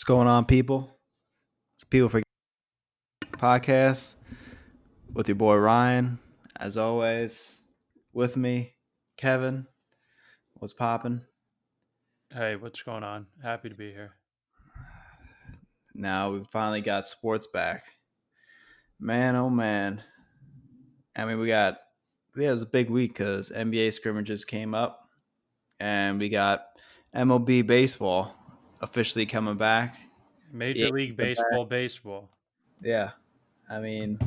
What's going on, people? It's People Forget podcast with your boy Ryan, as always. With me, Kevin. What's popping? Hey, what's going on? Happy to be here. Now we finally got sports back. Man, oh man. I mean, we got yeah, it was a big week because NBA scrimmages came up, and we got MLB baseball officially coming back. Major Yeah, League back. Baseball, baseball. Yeah, I mean,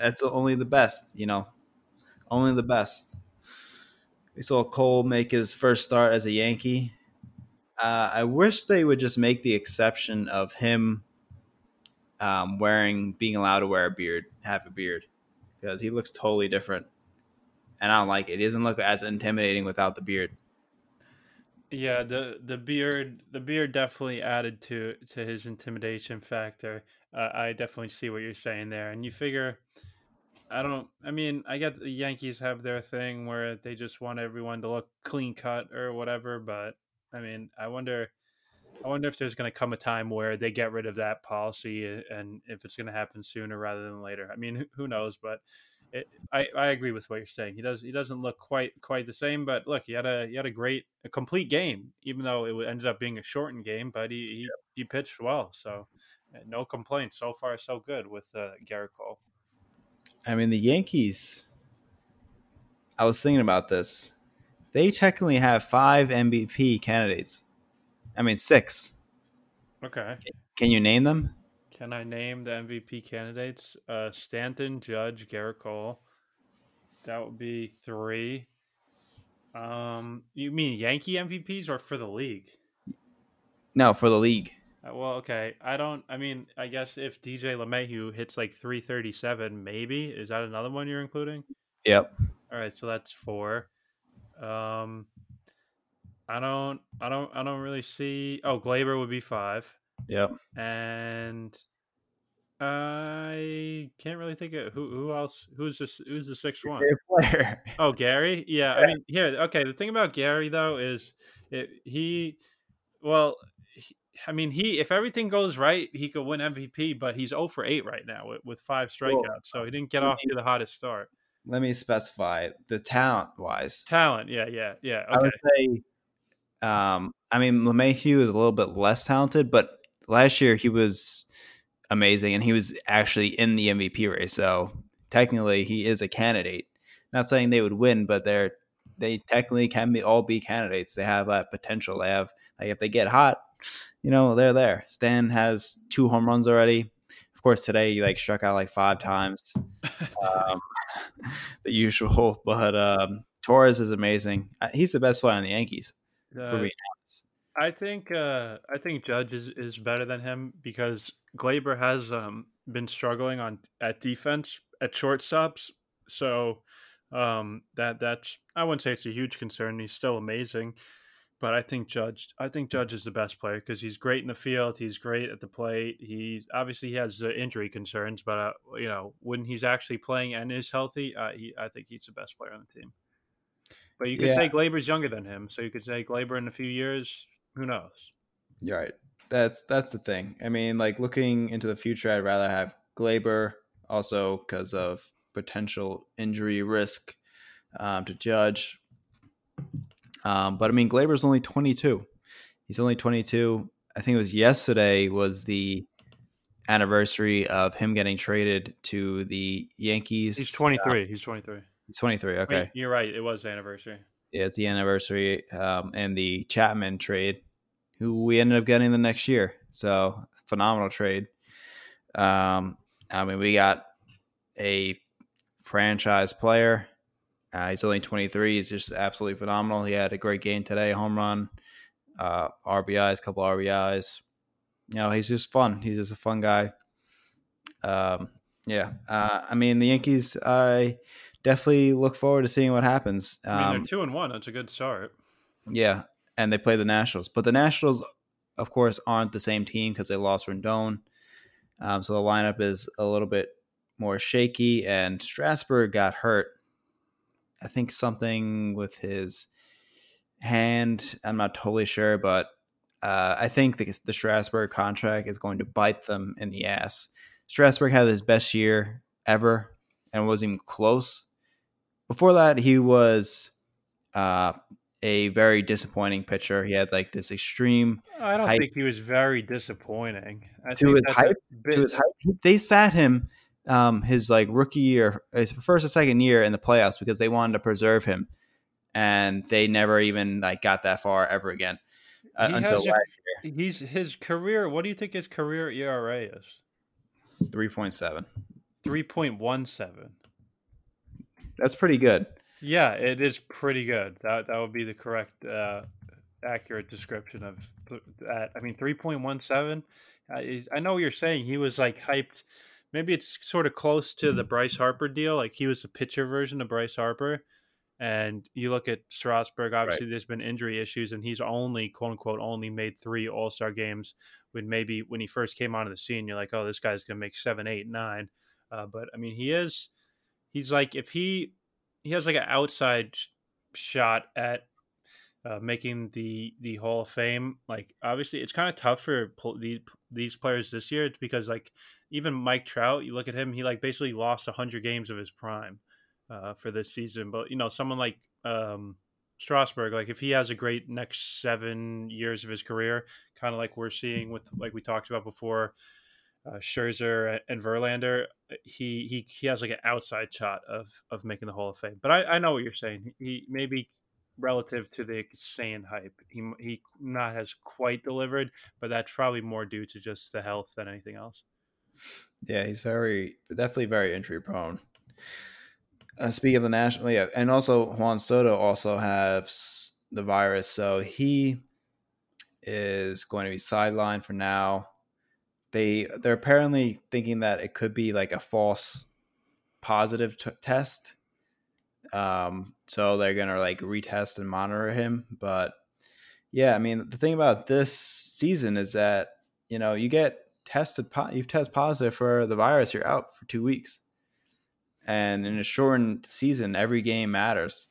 that's only the best, you know, only the best. We saw Cole make his first start as a Yankee. Uh, I wish they would just make the exception of him um, wearing, being allowed to wear a beard, have a beard, because he looks totally different, and I don't like it. He doesn't look as intimidating without the beard. Yeah, the the beard the beard definitely added to to his intimidation factor. Uh, I definitely see what you're saying there, and you figure. I don't. I mean, I get the Yankees have their thing where they just want everyone to look clean cut or whatever, but I mean, I wonder. I wonder if there's going to come a time where they get rid of that policy, uh, and if it's going to happen sooner rather than later. I mean, who knows? But it, I, I agree with what you're saying. He does he doesn't look quite quite the same, but look, he had a he had a great a complete game, even though it ended up being a shortened game. But he he, he pitched well, so uh, no complaints so far. So good with uh, Gerrit Cole. I mean, the Yankees. I was thinking about this. They technically have five MVP candidates. I mean, six. Okay, Can you name them? Can I name the MVP candidates? Uh, Stanton, Judge, Gerrit Cole. That would be three. Um, you mean Yankee MVPs or for the league? No, for the league. Uh, Well, okay. I don't. I mean, I guess if DJ LeMahieu hits like 337, maybe is that another one you're including? Yep. All right, so that's four. Um, I don't. I don't. I don't really see. Oh, Gleyber would be five, Yep. and I can't really think of who. Who else? Who's this? Who's the sixth one? player. Oh, Gary. Yeah, I mean, here. Okay, the thing about Gary though is it, he. Well, he, I mean, he if everything goes right, he could win MVP. But he's 0 for 8 right now with, with five strikeouts, so he didn't get off to the hottest start. Let me specify the talent wise. Talent, yeah, yeah, yeah. I Okay, would say, um, I mean, LeMahieu is a little bit less talented, but last year he was amazing and he was actually in the MVP race. So technically, he is a candidate. Not saying they would win, but they're they technically can be all be candidates. They have that potential. They have like if they get hot, you know, they're there. Stan has two home runs already. Of course, today he like struck out like five times um, the usual. But um, Torres is amazing. Uh, He's the best player on the Yankees. For Uh, honest. I think uh, I think Judge is, is better than him because Gleyber has um, been struggling on at defense at shortstops. So um, that that's I wouldn't say it's a huge concern. He's still amazing, but I think Judge I think Judge is the best player because he's great in the field. He's great at the plate. He obviously he has uh, injury concerns, but uh, you know when he's actually playing and is healthy, uh, he, I think he's the best player on the team. But you could Yeah. say Gleyber's younger than him, so you could say Gleyber in a few years. Who knows? You're right. That's that's the thing. I mean, like looking into the future, I'd rather have Gleyber also because of potential injury risk um, to judge. Um, but I mean, Gleyber's only 22. He's only 22. I think it was yesterday was the anniversary of him getting traded to the Yankees. He's 23. He's 23. He's 23. Okay. Wait, you're right. It was the anniversary. Yeah, it's the anniversary um, and the Chapman trade, who we ended up getting the next year. So phenomenal trade. Um, I mean, we got a franchise player. Uh, he's only 23. He's just absolutely phenomenal. He had a great game today, home run, uh, RBIs, couple RBIs. You know, he's just fun. He's just a fun guy. Um, yeah, uh, I mean, the Yankees. I definitely look forward to seeing what happens. I mean, Um, they're two and one. That's a good start. yeah, and they play the Nationals, but the Nationals, of course, aren't the same team because they lost Rendon. Um, so the lineup is a little bit more shaky, and Strasburg got hurt. I think something with his hand. I'm not totally sure, but uh, I think the, the Strasburg contract is going to bite them in the ass. Strasburg had his best year ever and wasn't even close. Before that, he was uh, a very disappointing pitcher. He had like this extreme. I don't think he was very disappointing. I to his hype, bit... to his hype, they sat him um, his like rookie year, his first or second year in the playoffs because they wanted to preserve him, and they never even like got that far ever again uh, until last year. He's his career. What do you think his career ERA is? Three point seven. Three point one seven. That's pretty good. Yeah, it is pretty good. That that would be the correct, uh, accurate description of that. I mean, three point one seven. Uh, I know what you're saying. He was like hyped. Maybe it's sort of close to the Bryce Harper deal. Like he was the pitcher version of Bryce Harper. And you look at Strasburg. Obviously, right. there's been injury issues, and he's only quote unquote only made three All Star games. When maybe when he first came onto the scene, you're like, oh, this guy's gonna make seven, eight, nine. Uh, but I mean, he is. He's like if he he has like an outside shot at uh, making the the Hall of Fame. Like obviously, it's kind of tough for the, these players this year. It's because like even Mike Trout, you look at him, he like basically lost hundred games of his prime uh, for this season. But you know, someone like um, Strasburg, like if he has a great next seven years of his career, kind of like we're seeing with like we talked about before uh, Scherzer and Verlander, he he he has like an outside shot of of making the Hall of Fame. But I, I know what you're saying. He maybe relative to the insane hype, he he not has quite delivered, but that's probably more due to just the health than anything else. Yeah, he's very definitely very injury prone. Uh, speaking of the national, yeah, and also Juan Soto also has the virus, so he is going to be sidelined for now they they're apparently thinking that it could be like a false positive t- test. Um so they're gonna like retest and monitor him but yeah i mean the thing about this season is that you know you get tested po- you test positive for the virus you're out for two weeks. And in a shortened season every game matters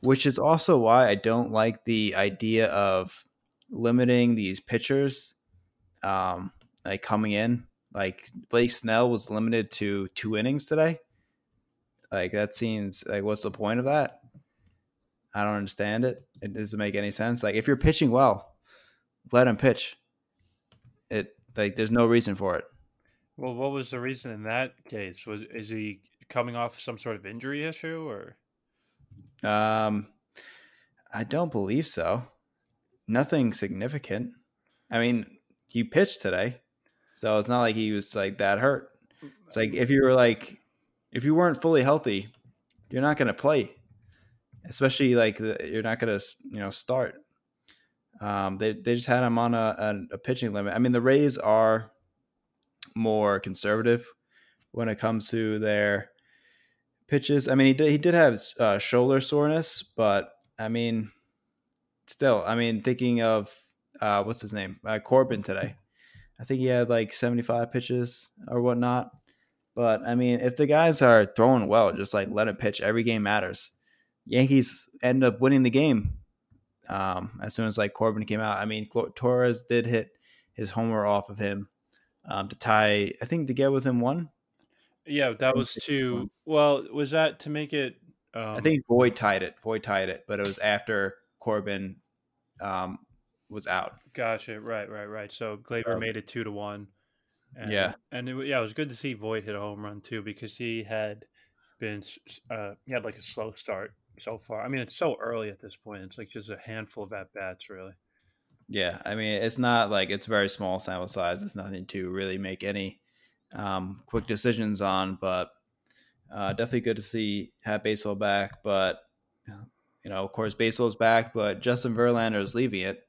which is also why i don't like the idea of limiting these pitchers um like coming in. Like Blake Snell was limited to two innings today. Like that seems like what's the point of that? I don't understand it. It doesn't make any sense. Like if you're pitching well, let him pitch. It like there's no reason for it. Well, what was the reason in that case? Was is he coming off some sort of injury issue or? Um, I don't believe so. Nothing significant. I mean, he pitched today. So it's not like he was like that hurt. It's like if you were like if you weren't fully healthy, you're not going to play. Especially like the, you're not going to you know start. Um, they they just had him on a, a, a pitching limit. I mean, the Rays are more conservative when it comes to their pitches. I mean, he did he did have uh, shoulder soreness, but I mean, still, I mean, thinking of uh, what's his name, uh, Corbin today. I think he had like 75 pitches or whatnot. But I mean, if the guys are throwing well, just like let him pitch. Every game matters. Yankees end up winning the game um, as soon as like Corbin came out. I mean, Torres did hit his homer off of him um, to tie. I think to get with him one. Yeah, that was to. Well, was that to make it? Um, I think Voit tied it. Voit tied it, but it was after Corbin um, was out. Gotcha. Right, right, right. So Gleyber um, made it two to one. And, yeah, and it, yeah, it was good to see Voit hit a home run too because he had been uh, he had like a slow start so far. I mean, it's so early at this point. It's like just a handful of at bats, really. Yeah, I mean, it's not like it's very small sample size. It's nothing to really make any um, quick decisions on, but uh, definitely good to see have baseball back. But you know, of course, baseball's back, but Justin Verlander is leaving it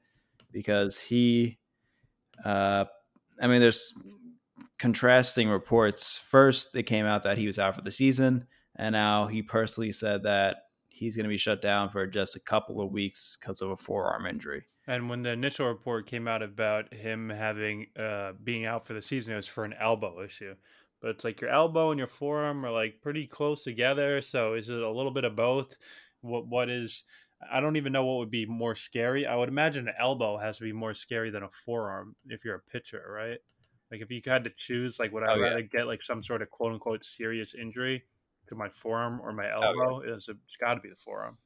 because he, uh, I mean, there's contrasting reports. First, it came out that he was out for the season, and now he personally said that he's going to be shut down for just a couple of weeks because of a forearm injury. And when the initial report came out about him having uh, being out for the season, it was for an elbow issue. But it's like your elbow and your forearm are like pretty close together. So is it a little bit of both? What what is I don't even know what would be more scary. I would imagine an elbow has to be more scary than a forearm if you're a pitcher, right? Like if you had to mm-hmm. choose, like would I Oh, yeah. get like some sort of quote unquote serious injury to my forearm or my Oh, yeah. elbow? It's, it's got to be the forearm.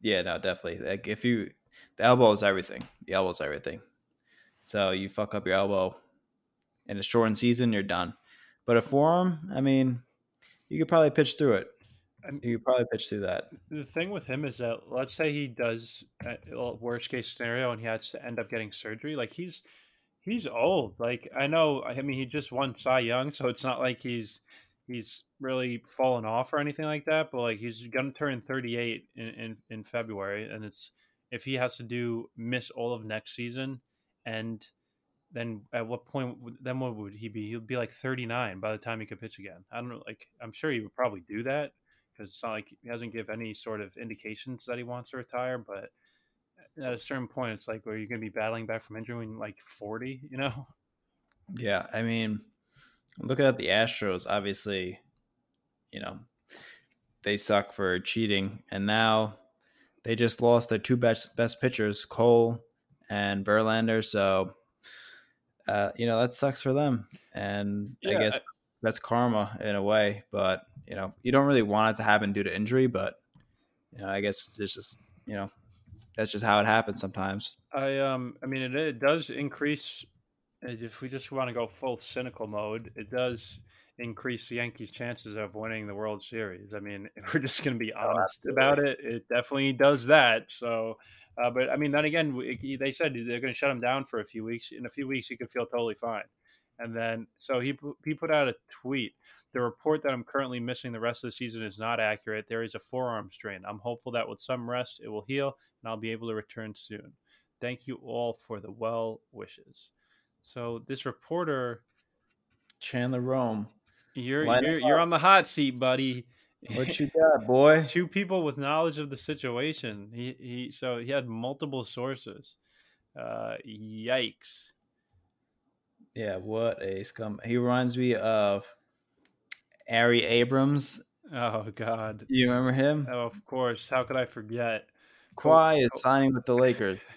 Yeah, no, definitely. Like if you, the elbow is everything. The elbow is everything. So you fuck up your elbow in a shortened season, you're done. But a forearm, I mean, you could probably pitch through it. You probably pitch through that. The thing with him is that let's say he does uh, worst case scenario and he has to end up getting surgery. Like he's he's old. Like I know. I mean, he just won Cy Young, so it's not like he's he's really fallen off or anything like that. But like he's gonna turn 38 in in, in February, and it's if he has to do miss all of next season, and then at what point? Then what would he be? He'll be like 39 by the time he could pitch again. I don't know. Like I'm sure he would probably do that because it's not like he hasn't give any sort of indications that he wants to retire. But at a certain point, it's like, are you going to be battling back from injury when like 40? You know? Yeah, I mean, looking at the Astros, obviously, you know, they suck for cheating, and now they just lost their two best best pitchers, Cole and Verlander. So, uh, you know, that sucks for them, and I guess that's karma in a way. But you know, you don't really want it to happen due to injury, but you know, I guess it's just you know, that's just how it happens sometimes. I um, I mean, it, it does increase. If we just want to go full cynical mode, it does increase the Yankees' chances of winning the World Series. I mean, if we're just going to be honest about it, it definitely does that. So, uh, but I mean, then again, they said they're going to shut him down for a few weeks. In a few weeks, he could feel totally fine. And then, so he he put out a tweet. The report that I'm currently missing the rest of the season is not accurate. There is a forearm strain. I'm hopeful that with some rest, it will heal and I'll be able to return soon. Thank you all for the well wishes. So this reporter, Chandler Rome, you're you're, you're on the hot seat, buddy. what you got, boy? Two people with knowledge of the situation. He he. So he had multiple sources. Uh, yikes. Yeah, what a scum. He reminds me of Ari Abrams. Oh God. You remember him? Oh, of course. How could I forget? Kawhi is signing with the Lakers.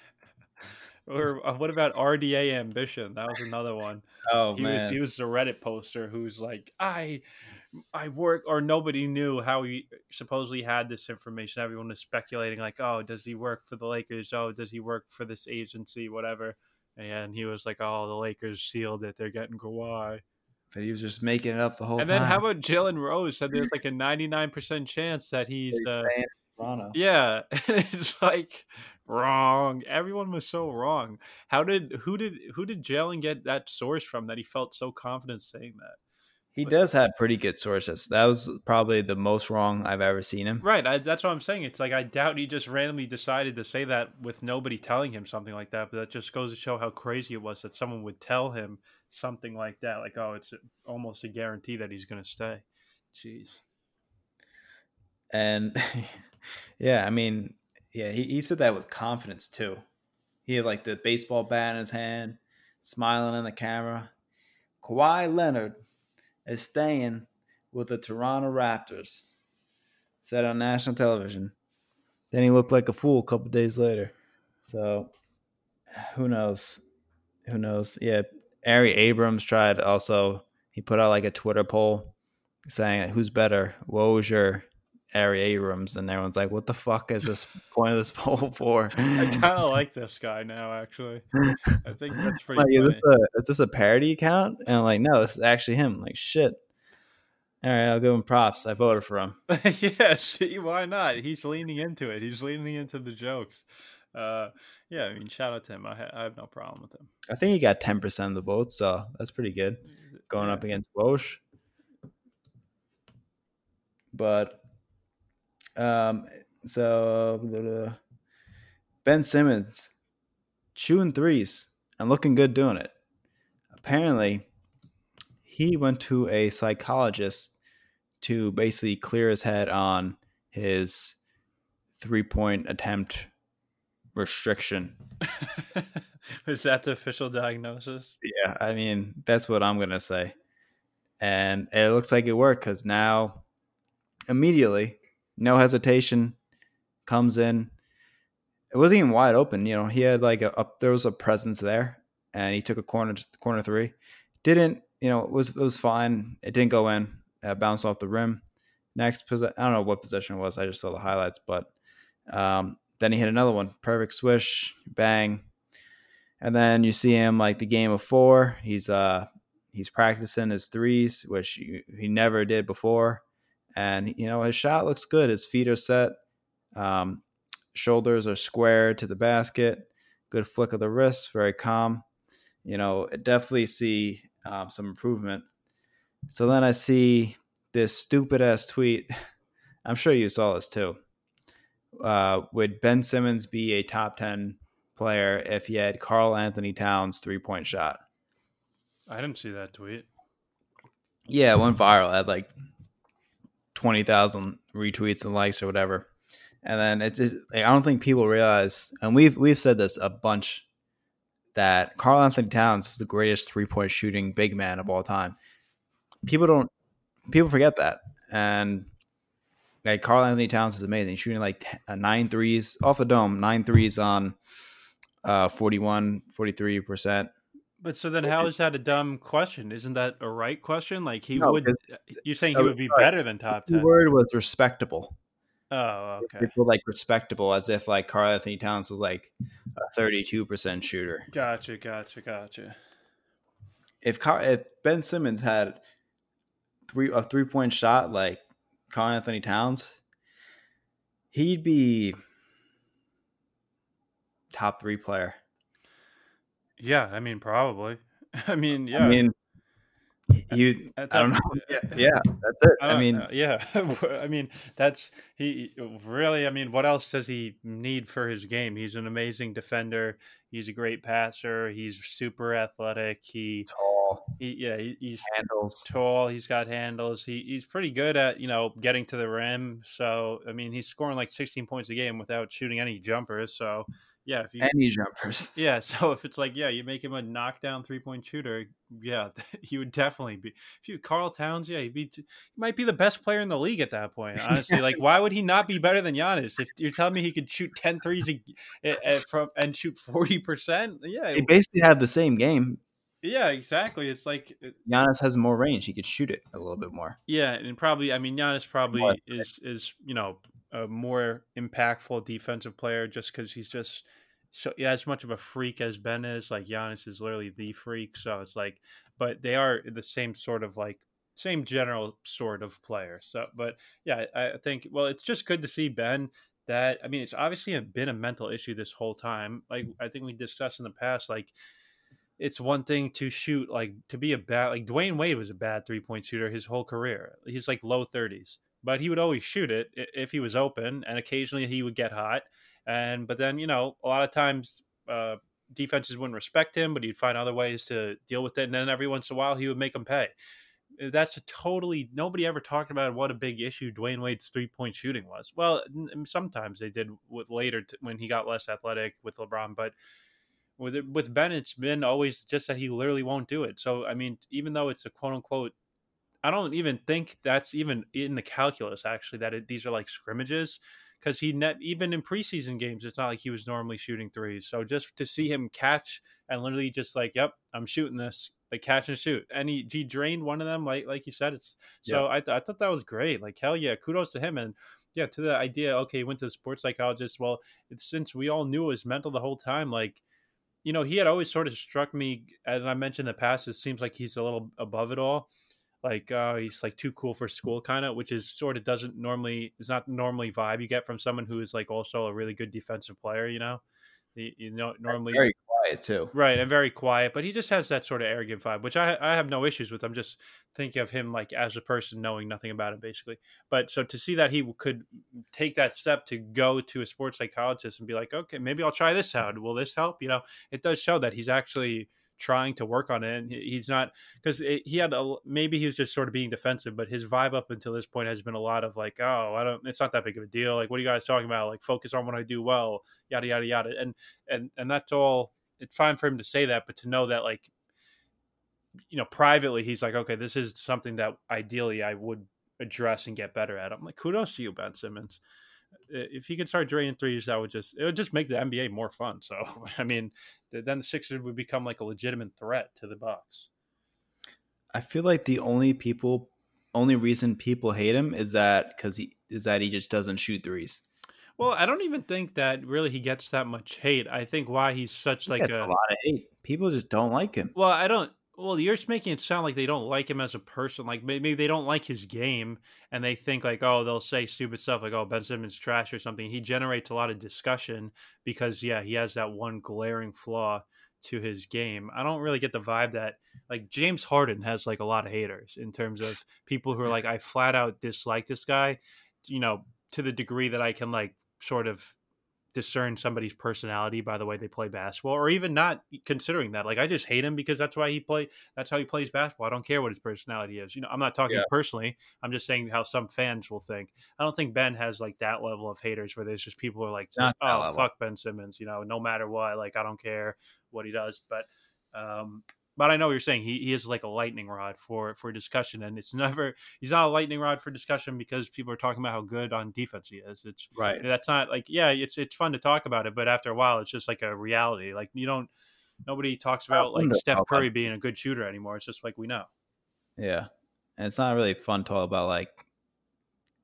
Or uh, what about RDA ambition? That was another one. Oh he was man, he was the Reddit poster who's like, I I work or nobody knew how he supposedly had this information. Everyone was speculating like, oh, does he work for the Lakers? Oh, does he work for this agency? Whatever. And he was like, oh, the Lakers sealed it. They're getting Kawhi. but he was just making it up the whole time. and time. then how about Jalen Rose said there's like a 99% chance that he's uh, staying in Toronto? yeah, it's like wrong. Everyone was so wrong. How did who did who did Jalen get that source from that he felt so confident saying that? He does have pretty good sources. That was probably the most wrong I've ever seen him. Right, I, that's what I'm saying. It's like I doubt he just randomly decided to say that with nobody telling him something like that. But that just goes to show how crazy it was that someone would tell him something like that. Like, oh, it's almost a guarantee that he's going to stay. Jeez. And yeah, I mean, yeah, he, he said that with confidence too. He had like the baseball bat in his hand, smiling in the camera. Kawhi Leonard is staying with the Toronto Raptors. Said on national television. Then he looked like a fool a couple days later. So who knows? Who knows? Yeah, Ari Abrams tried also. He put out like a Twitter poll saying who's better, Woj Ari Abrams, and everyone's like, "What the fuck is this point of this poll for?" I kind of like this guy now, actually. I think that's pretty like, is this, a, is this a parody account? And I'm like, no, this is actually him. I'm like, shit. All right, I'll give him props. I voted for him. yeah, see, why not? He's leaning into it. He's leaning into the jokes. Uh, yeah, I mean, shout out to him. I, ha- I have no problem with him. I think he got 10% of the votes, so that's pretty good going Yeah. up against Woj. But, um, so. Ben Simmons shooting threes and looking good doing it. Apparently, he went to a psychologist to basically clear his head on his three point attempt restriction. Is that the official diagnosis? Yeah, I mean, that's what I'm going to say. And it looks like it worked because now, immediately, no hesitation, comes in. It wasn't even wide open. You know, he had like a up. There was a presence there, and he took a corner corner three. Didn't you know? It was it was fine. It didn't go in. It bounced off the rim. Next, position, I don't know what position it was. I just saw the highlights, but um, then he hit another one. Perfect swish, bang. And then you see him like the game of four. He's uh he's practicing his threes, which he never did before. And you know his shot looks good. His feet are set. Um, shoulders are square to the basket. Good flick of the wrist, very calm. You know, definitely see um, some improvement. So then I see this stupid ass tweet. I'm sure you saw this too uh, would Ben Simmons be a top 10 player if he had Karl-Anthony Towns three point shot? I didn't see that tweet. Yeah, it went viral. It had like 20,000 retweets and likes or whatever. And then it's like, I don't think people realize, and we've we've said this a bunch, that Karl-Anthony Towns is the greatest three point shooting big man of all time. People don't people forget that, and like Karl-Anthony Towns is amazing, shooting like uh, nine threes off the dome, nine threes on uh 41, 43 percent. But so then, how is that a dumb question? Isn't that a right question? Like he no, would, uh, you're saying he would be better than top ten. The word was respectable. Oh, okay. People like respectable, as if like Karl-Anthony Towns was like a 32 percent shooter. Gotcha, gotcha, gotcha. If Car- if Ben Simmons had three a three point shot like Karl-Anthony Towns, he'd be top three player. Yeah, I mean, probably. I mean, yeah. I mean, you. I don't know. Yeah, yeah that's it. I, I mean, uh, yeah. I mean, that's he. Really, I mean, what else does he need for his game? He's an amazing defender. He's a great passer. He's super athletic. He tall. He, yeah, he, he's handles tall. He's got handles. He he's pretty good at you know getting to the rim. So I mean, he's scoring like 16 points a game without shooting any jumpers. So yeah, if you any jumpers. Yeah, so if it's like yeah, you make him a knockdown three point shooter, yeah, he would definitely be. If you Karl Towns, yeah, he'd be he might be the best player in the league at that point. Honestly, like why would he not be better than Giannis? If you're telling me he could shoot 10 threes a, a, a, from and shoot forty percent, yeah, he basically had the same game. Yeah, exactly. It's like Giannis has more range; he could shoot it a little bit more. Yeah, and probably, I mean, Giannis probably is is you know a more impactful defensive player just because he's just so yeah, as much of a freak as Ben is. Like Giannis is literally the freak. So it's like, but they are the same sort of like same general sort of player. So, but yeah, I, I think well, it's just good to see Ben. That I mean, it's obviously been a mental issue this whole time. Like I think we discussed in the past, like it's one thing to shoot like to be a bad like Dwyane Wade was a bad three point shooter his whole career. He's like low thirties, but he would always shoot it if he was open, and occasionally he would get hot. And but then you know a lot of times uh, defenses wouldn't respect him, but he'd find other ways to deal with it. And then every once in a while he would make them pay. Uh, that's a totally nobody ever talked about what a big issue Dwyane Wade's three point shooting was. Well, sometimes they did with later t- when he got less athletic with LeBron, but with with Ben, it's been always just that he literally won't do it. So I mean, even though it's a quote unquote, I don't even think that's even in the calculus actually that it, these are like scrimmages because he net even in preseason games, it's not like he was normally shooting threes. So just to see him catch and literally just like, yep, I'm shooting this, like catch and shoot, and he, he drained one of them, like like you said. It's so I th- I thought that was great. Like hell yeah, kudos to him and yeah to the idea. Okay, he went to the sports psychologist. Well, since we all knew it was mental the whole time, like you know, he had always sort of struck me, as I mentioned in the past, it seems like he's a little above it all. Like, uh, he's like too cool for school, kind of, which is sort of doesn't normally, is not normally vibe you get from someone who is like also a really good defensive player, you know? You, you know, normally. Very quiet, too. Right. And very quiet, but he just has that sort of arrogant vibe, which I, I have no issues with. I'm just thinking of him like as a person knowing nothing about it, basically. But so to see that he could take that step to go to a sports psychologist and be like, okay, maybe I'll try this out. Will this help? You know, it does show that he's actually trying to work on it. And he's not because he had a, maybe he was just sort of being defensive, but his vibe up until this point has been a lot of like, oh, I don't, it's not that big of a deal. Like, what are you guys talking about? Like, focus on what I do well, yada yada yada. And and and that's all. It's fine for him to say that, but to know that like, you know, privately he's like, okay, this is something that ideally I would address and get better at. I'm like, kudos to you, Ben Simmons. If he could start draining threes, that would just it would just make the NBA more fun. So I mean, then the Sixers would become like a legitimate threat to the Bucks. I feel like the only people, only reason people hate him is that because he is that he just doesn't shoot threes. Well, I don't even think that really he gets that much hate. I think why he's such like a, a lot of hate. People just don't like him. Well, I don't. Well, you're just making it sound like they don't like him as a person. Like maybe they don't like his game, and they think like, oh, they'll say stupid stuff like, "Oh, Ben Simmons trash" or something. He generates a lot of discussion because, yeah, he has that one glaring flaw to his game. I don't really get the vibe that like James Harden has like a lot of haters in terms of people who are like, I flat out dislike this guy, you know, to the degree that I can like sort of discern somebody's personality by the way they play basketball or even not considering that like i just hate him because that's why he play that's how he plays basketball i don't care what his personality is you know i'm not talking yeah. personally i'm just saying how some fans will think i don't think ben has like that level of haters where there's just people who are like just, oh level. fuck ben simmons you know no matter what like i don't care what he does but um but I know what you're saying. He, he is like a lightning rod for for discussion, and it's never he's not a lightning rod for discussion because people are talking about how good on defense he is. It's right. That's not like yeah, it's it's fun to talk about it, but after a while, it's just like a reality. Like you don't nobody talks about like Steph Curry being a good shooter anymore. It's just like we know. Yeah, and it's not really fun to talk about like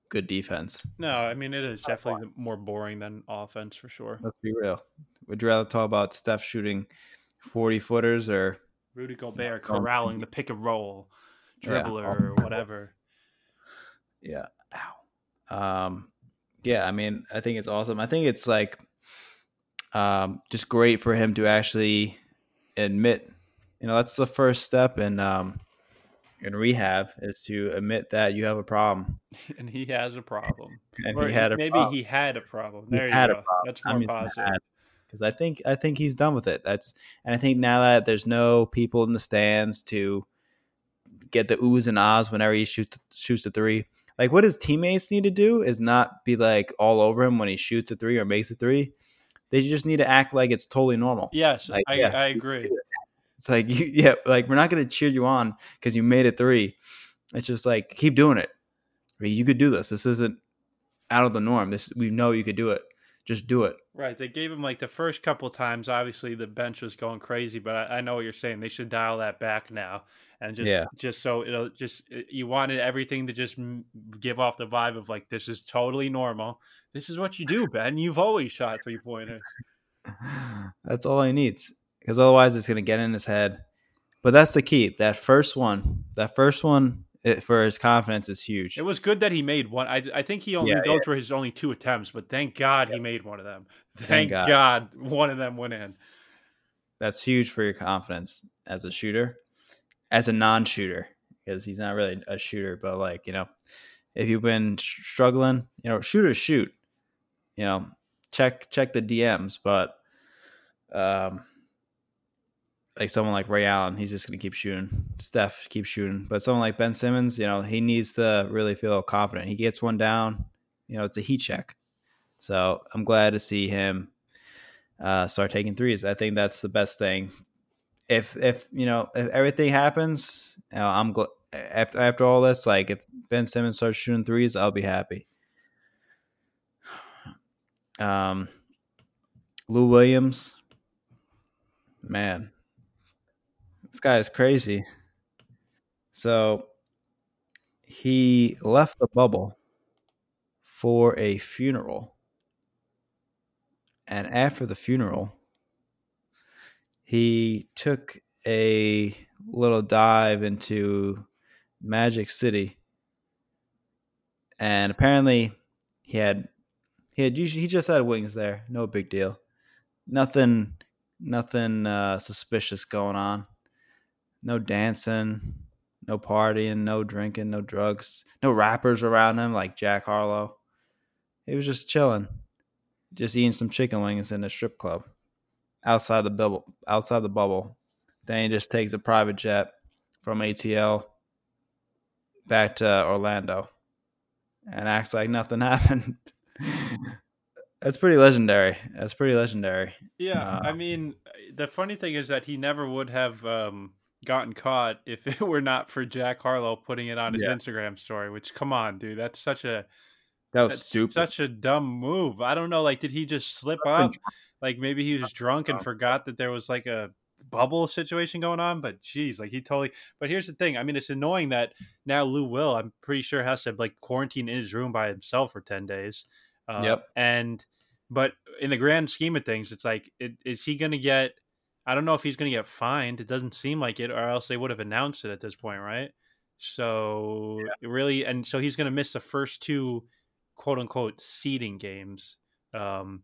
good defense. No, I mean it is definitely more boring than offense for sure. Let's be real. Would you rather talk about Steph shooting forty footers or Rudy Gobert corralling the pick and roll dribbler yeah. or whatever. Yeah. Ow. Um, yeah, I mean, I think it's awesome. I think it's like um, just great for him to actually admit, you know, that's the first step in um, in rehab is to admit that you have a problem. And he has a problem. And or he had a maybe problem. he had a problem. There he you go. That's more I mean, positive because I think I think he's done with it. That's and I think now that there's no people in the stands to get the oohs and ahs whenever he shoots shoots a three. Like what his teammates need to do is not be like all over him when he shoots a three or makes a three. They just need to act like it's totally normal. Yes, like, I, yeah, I agree. It's like you, yeah, like we're not going to cheer you on because you made a three. It's just like keep doing it. I mean, you could do this. This isn't out of the norm. This we know you could do it just do it. Right. They gave him like the first couple times. Obviously, the bench was going crazy, but I, I know what you're saying. They should dial that back now, and just yeah. just so it'll just uh, you wanted everything to just give off the vibe of like this is totally normal. This is what you do, Ben. You've always shot three pointers. That's all he needs, because otherwise it's gonna get in his head. But that's the key. That first one, that first one it, for his confidence is huge. It was good that he made one. I, I think he only yeah, those yeah. were his only two attempts, but thank God yeah. he made one of them. Thank, thank God. God. one of them went in. That's huge for your confidence as a shooter, as a non-shooter, because he's not really a shooter. But like you know, if you've been struggling, you know, shooters shoot. You know, check check the DMs, but um, like someone like Ray Allen, he's just going to keep shooting. Steph keeps shooting, but someone like Ben Simmons, you know, he needs to really feel confident. He gets one down, you know, it's a heat check. So I'm glad to see him uh, start taking threes. I think that's the best thing. If if you know if everything happens, you know, I'm glad after after all this. Like if Ben Simmons starts shooting threes, I'll be happy. Um, Lou Williams, man, this guy is crazy. So he left the bubble for a funeral. And after the funeral, he took a little dive into Magic City. And apparently he had he had he just had wings there. No big deal. Nothing nothing uh, suspicious going on no dancing, no partying, no drinking, no drugs, no rappers around him like Jack Harlow. He was just chilling, just eating some chicken wings in a strip club outside the bubble. Outside the bubble. Then he just takes a private jet from ATL back to Orlando and acts like nothing happened. That's pretty legendary. That's pretty legendary. Yeah, uh, I mean, the funny thing is that he never would have um, gotten caught if it were not for Jack Harlow putting it on his yeah. Instagram story. Which, come on, dude, that's such a That was That's stupid. such a dumb move. I don't know. Like, did he just slip up? Like, maybe he was drunk and forgot that there was like a bubble situation going on. But geez, like he totally. But here's the thing. I mean, it's annoying that now Lou Will, I'm pretty sure, has to like quarantine in his room by himself for ten days. Uh, Yep. And but in the grand scheme of things, it's like, it, is he going to get? I don't know if he's going to get fined. It doesn't seem like it, or else they would have announced it at this point, right? So really, and so he's going to miss the first two quote unquote seeding games. Um,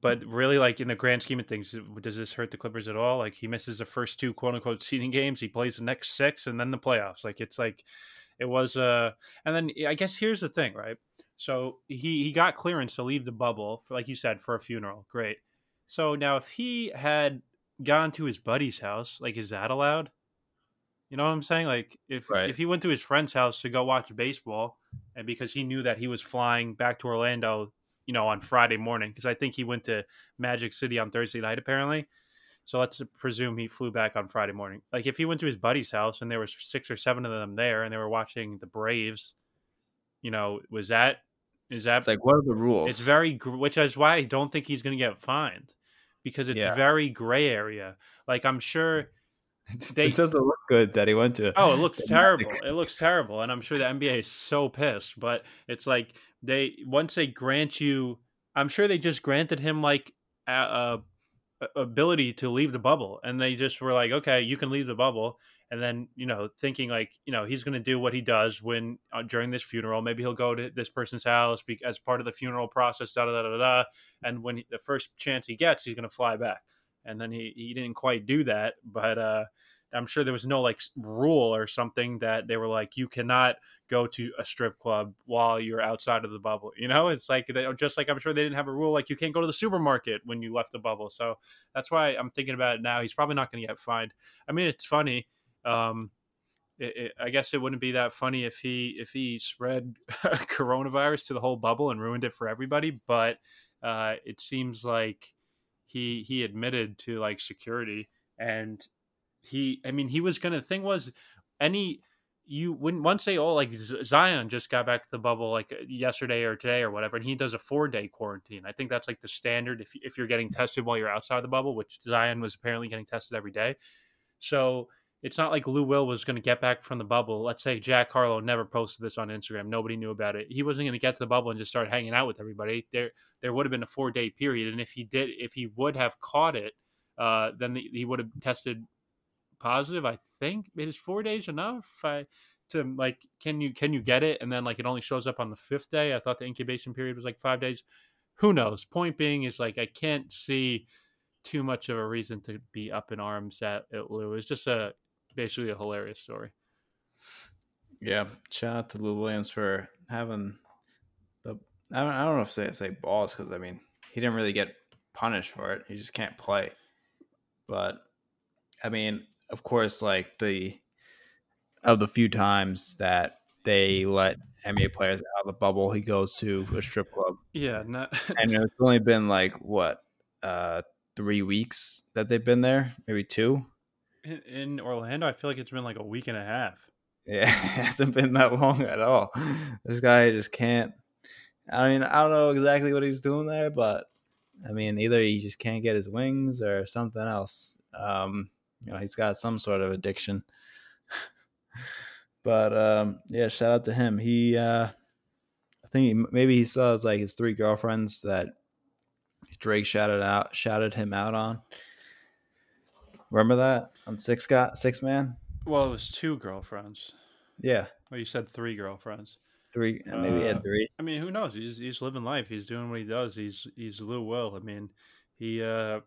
but really, like in the grand scheme of things, does this hurt the Clippers at all? Like he misses the first two quote unquote seeding games, he plays the next six, and then the playoffs. Like it's like it was. Uh, and then I guess here's the thing, right? So he he got clearance to leave the bubble, for, like you said, for a funeral. Great. So now, if he had gone to his buddy's house, like is that allowed? You know what I'm saying? Like if Right. if he went to his friend's house to go watch baseball, and because he knew that he was flying back to Orlando, you know, on Friday morning, because I think he went to Magic City on Thursday night apparently. So let's presume he flew back on Friday morning. Like if he went to his buddy's house and there was six or seven of them there, and they were watching the Braves, you know, was that is that It's like, what are the rules? it's very, which is why I don't think he's going to get fined because it's Yeah. very gray area. Like I'm sure. they- it doesn't look good that he went to. Oh, it looks terrible. It looks terrible, and I'm sure the NBA is so pissed. But it's like they once they grant you, I'm sure they just granted him like a, a ability to leave the bubble, and they just were like, okay, you can leave the bubble. And then you know, thinking like you know he's going to do what he does when uh, during this funeral. Maybe he'll go to this person's house be, as part of the funeral process. Da da da da da. And when he, the first chance he gets, he's going to fly back. And then he he didn't quite do that, but uh, I'm sure there was no like rule or something that they were like, you cannot go to a strip club while you're outside of the bubble. You know, it's like they, just like I'm sure they didn't have a rule like you can't go to the supermarket when you left the bubble. So that's why I'm thinking about it now. He's probably not going to get fined. I mean, it's funny. Um, it, it, I guess it wouldn't be that funny if he if he spread coronavirus to the whole bubble and ruined it for everybody. But uh, it seems like he he admitted to like security and he i mean he was gonna thing was any you when once they all like zion just got back to the bubble like yesterday or today or whatever and he does a four day quarantine i think that's like the standard if, if you're getting tested while you're outside the bubble which zion was apparently getting tested every day so it's not like Lou Will was going to get back from the bubble. Let's say Jack Harlow never posted this on Instagram. Nobody knew about it. He wasn't going to get to the bubble and just start hanging out with everybody. There, there would have been a four day period, and if he did, if he would have caught it, uh, then the, he would have tested positive. I think it is four days enough. I, to like, can you can you get it, and then like it only shows up on the fifth day. I thought the incubation period was like five days. Who knows? Point being is like I can't see too much of a reason to be up in arms at, at Lou. It's just a basically a hilarious story. Yeah, shout out to Lou Williams for having the. I don't, I don't know if say say balls because I mean he didn't really get punished for it. He just can't play. But I mean, of course, like the of the few times that they let NBA players out of the bubble, he goes to a strip club, Yeah, not, and it's only been like what uh three weeks that they've been there, maybe two. In, Orlando, I feel like it's been like a week and a half. Yeah, it hasn't been that long at all. This guy just can't. I mean, I don't know exactly what he's doing there, but I mean, either he just can't get his wings or something else. Um, you know, he's got some sort of addiction. but um, yeah, shout out to him. He, uh, I think he, maybe he saw his, like his three girlfriends that Drake shouted out, shouted him out on. Remember that on Six Got Six Man? Well, it was two girlfriends. Yeah, Well, you said three girlfriends. three. Maybe he Uh, had three. I mean, who knows? He's he's living life. He's doing what he does. He's he's Lou Will. I mean, he uh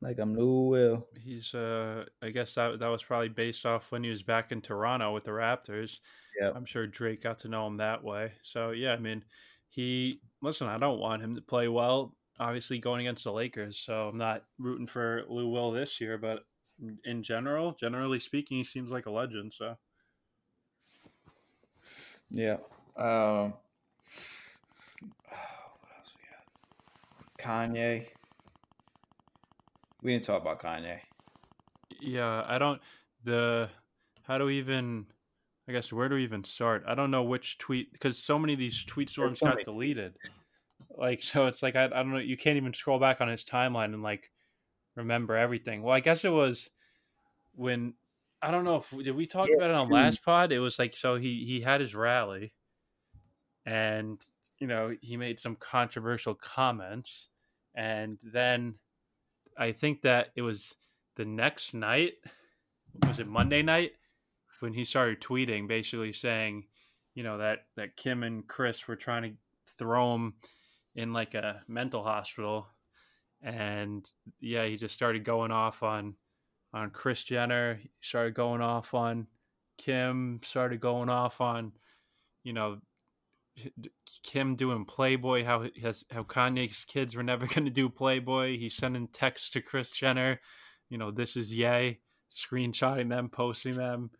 Like I'm Lou Will. he's uh I guess that that was probably based off when he was back in Toronto with the Raptors. Yep. I'm sure Drake got to know him that way. So yeah, I mean, he listen. I don't want him to play well. Obviously, going against the Lakers, so I'm not rooting for Lou Will this year. But in general, generally speaking, he seems like a legend. So Yeah. Um, what else we got? Kanye. We didn't talk about Kanye. yeah, I don't the how do we even I guess where do we even start? I don't know which tweet because so many of these tweet storms got deleted. Like so, it's like I, I don't know. You can't even scroll back on his timeline and like remember everything. Well, I guess it was when I don't know if did we talk yeah, about it on last pod. It was like so he he had his rally, and you know he made some controversial comments, and then I think that it was the next night. Was it Monday night? when he started tweeting, basically saying, you know, that that Kim and Chris were trying to throw him in like a mental hospital, and yeah, he just started going off on on Kris Jenner, he started going off on Kim, started going off on, you know, Kim doing Playboy, how has how Kanye's kids were never going to do Playboy. He's sending texts to Kris Jenner, you know, this is yay, screenshotting them, posting them.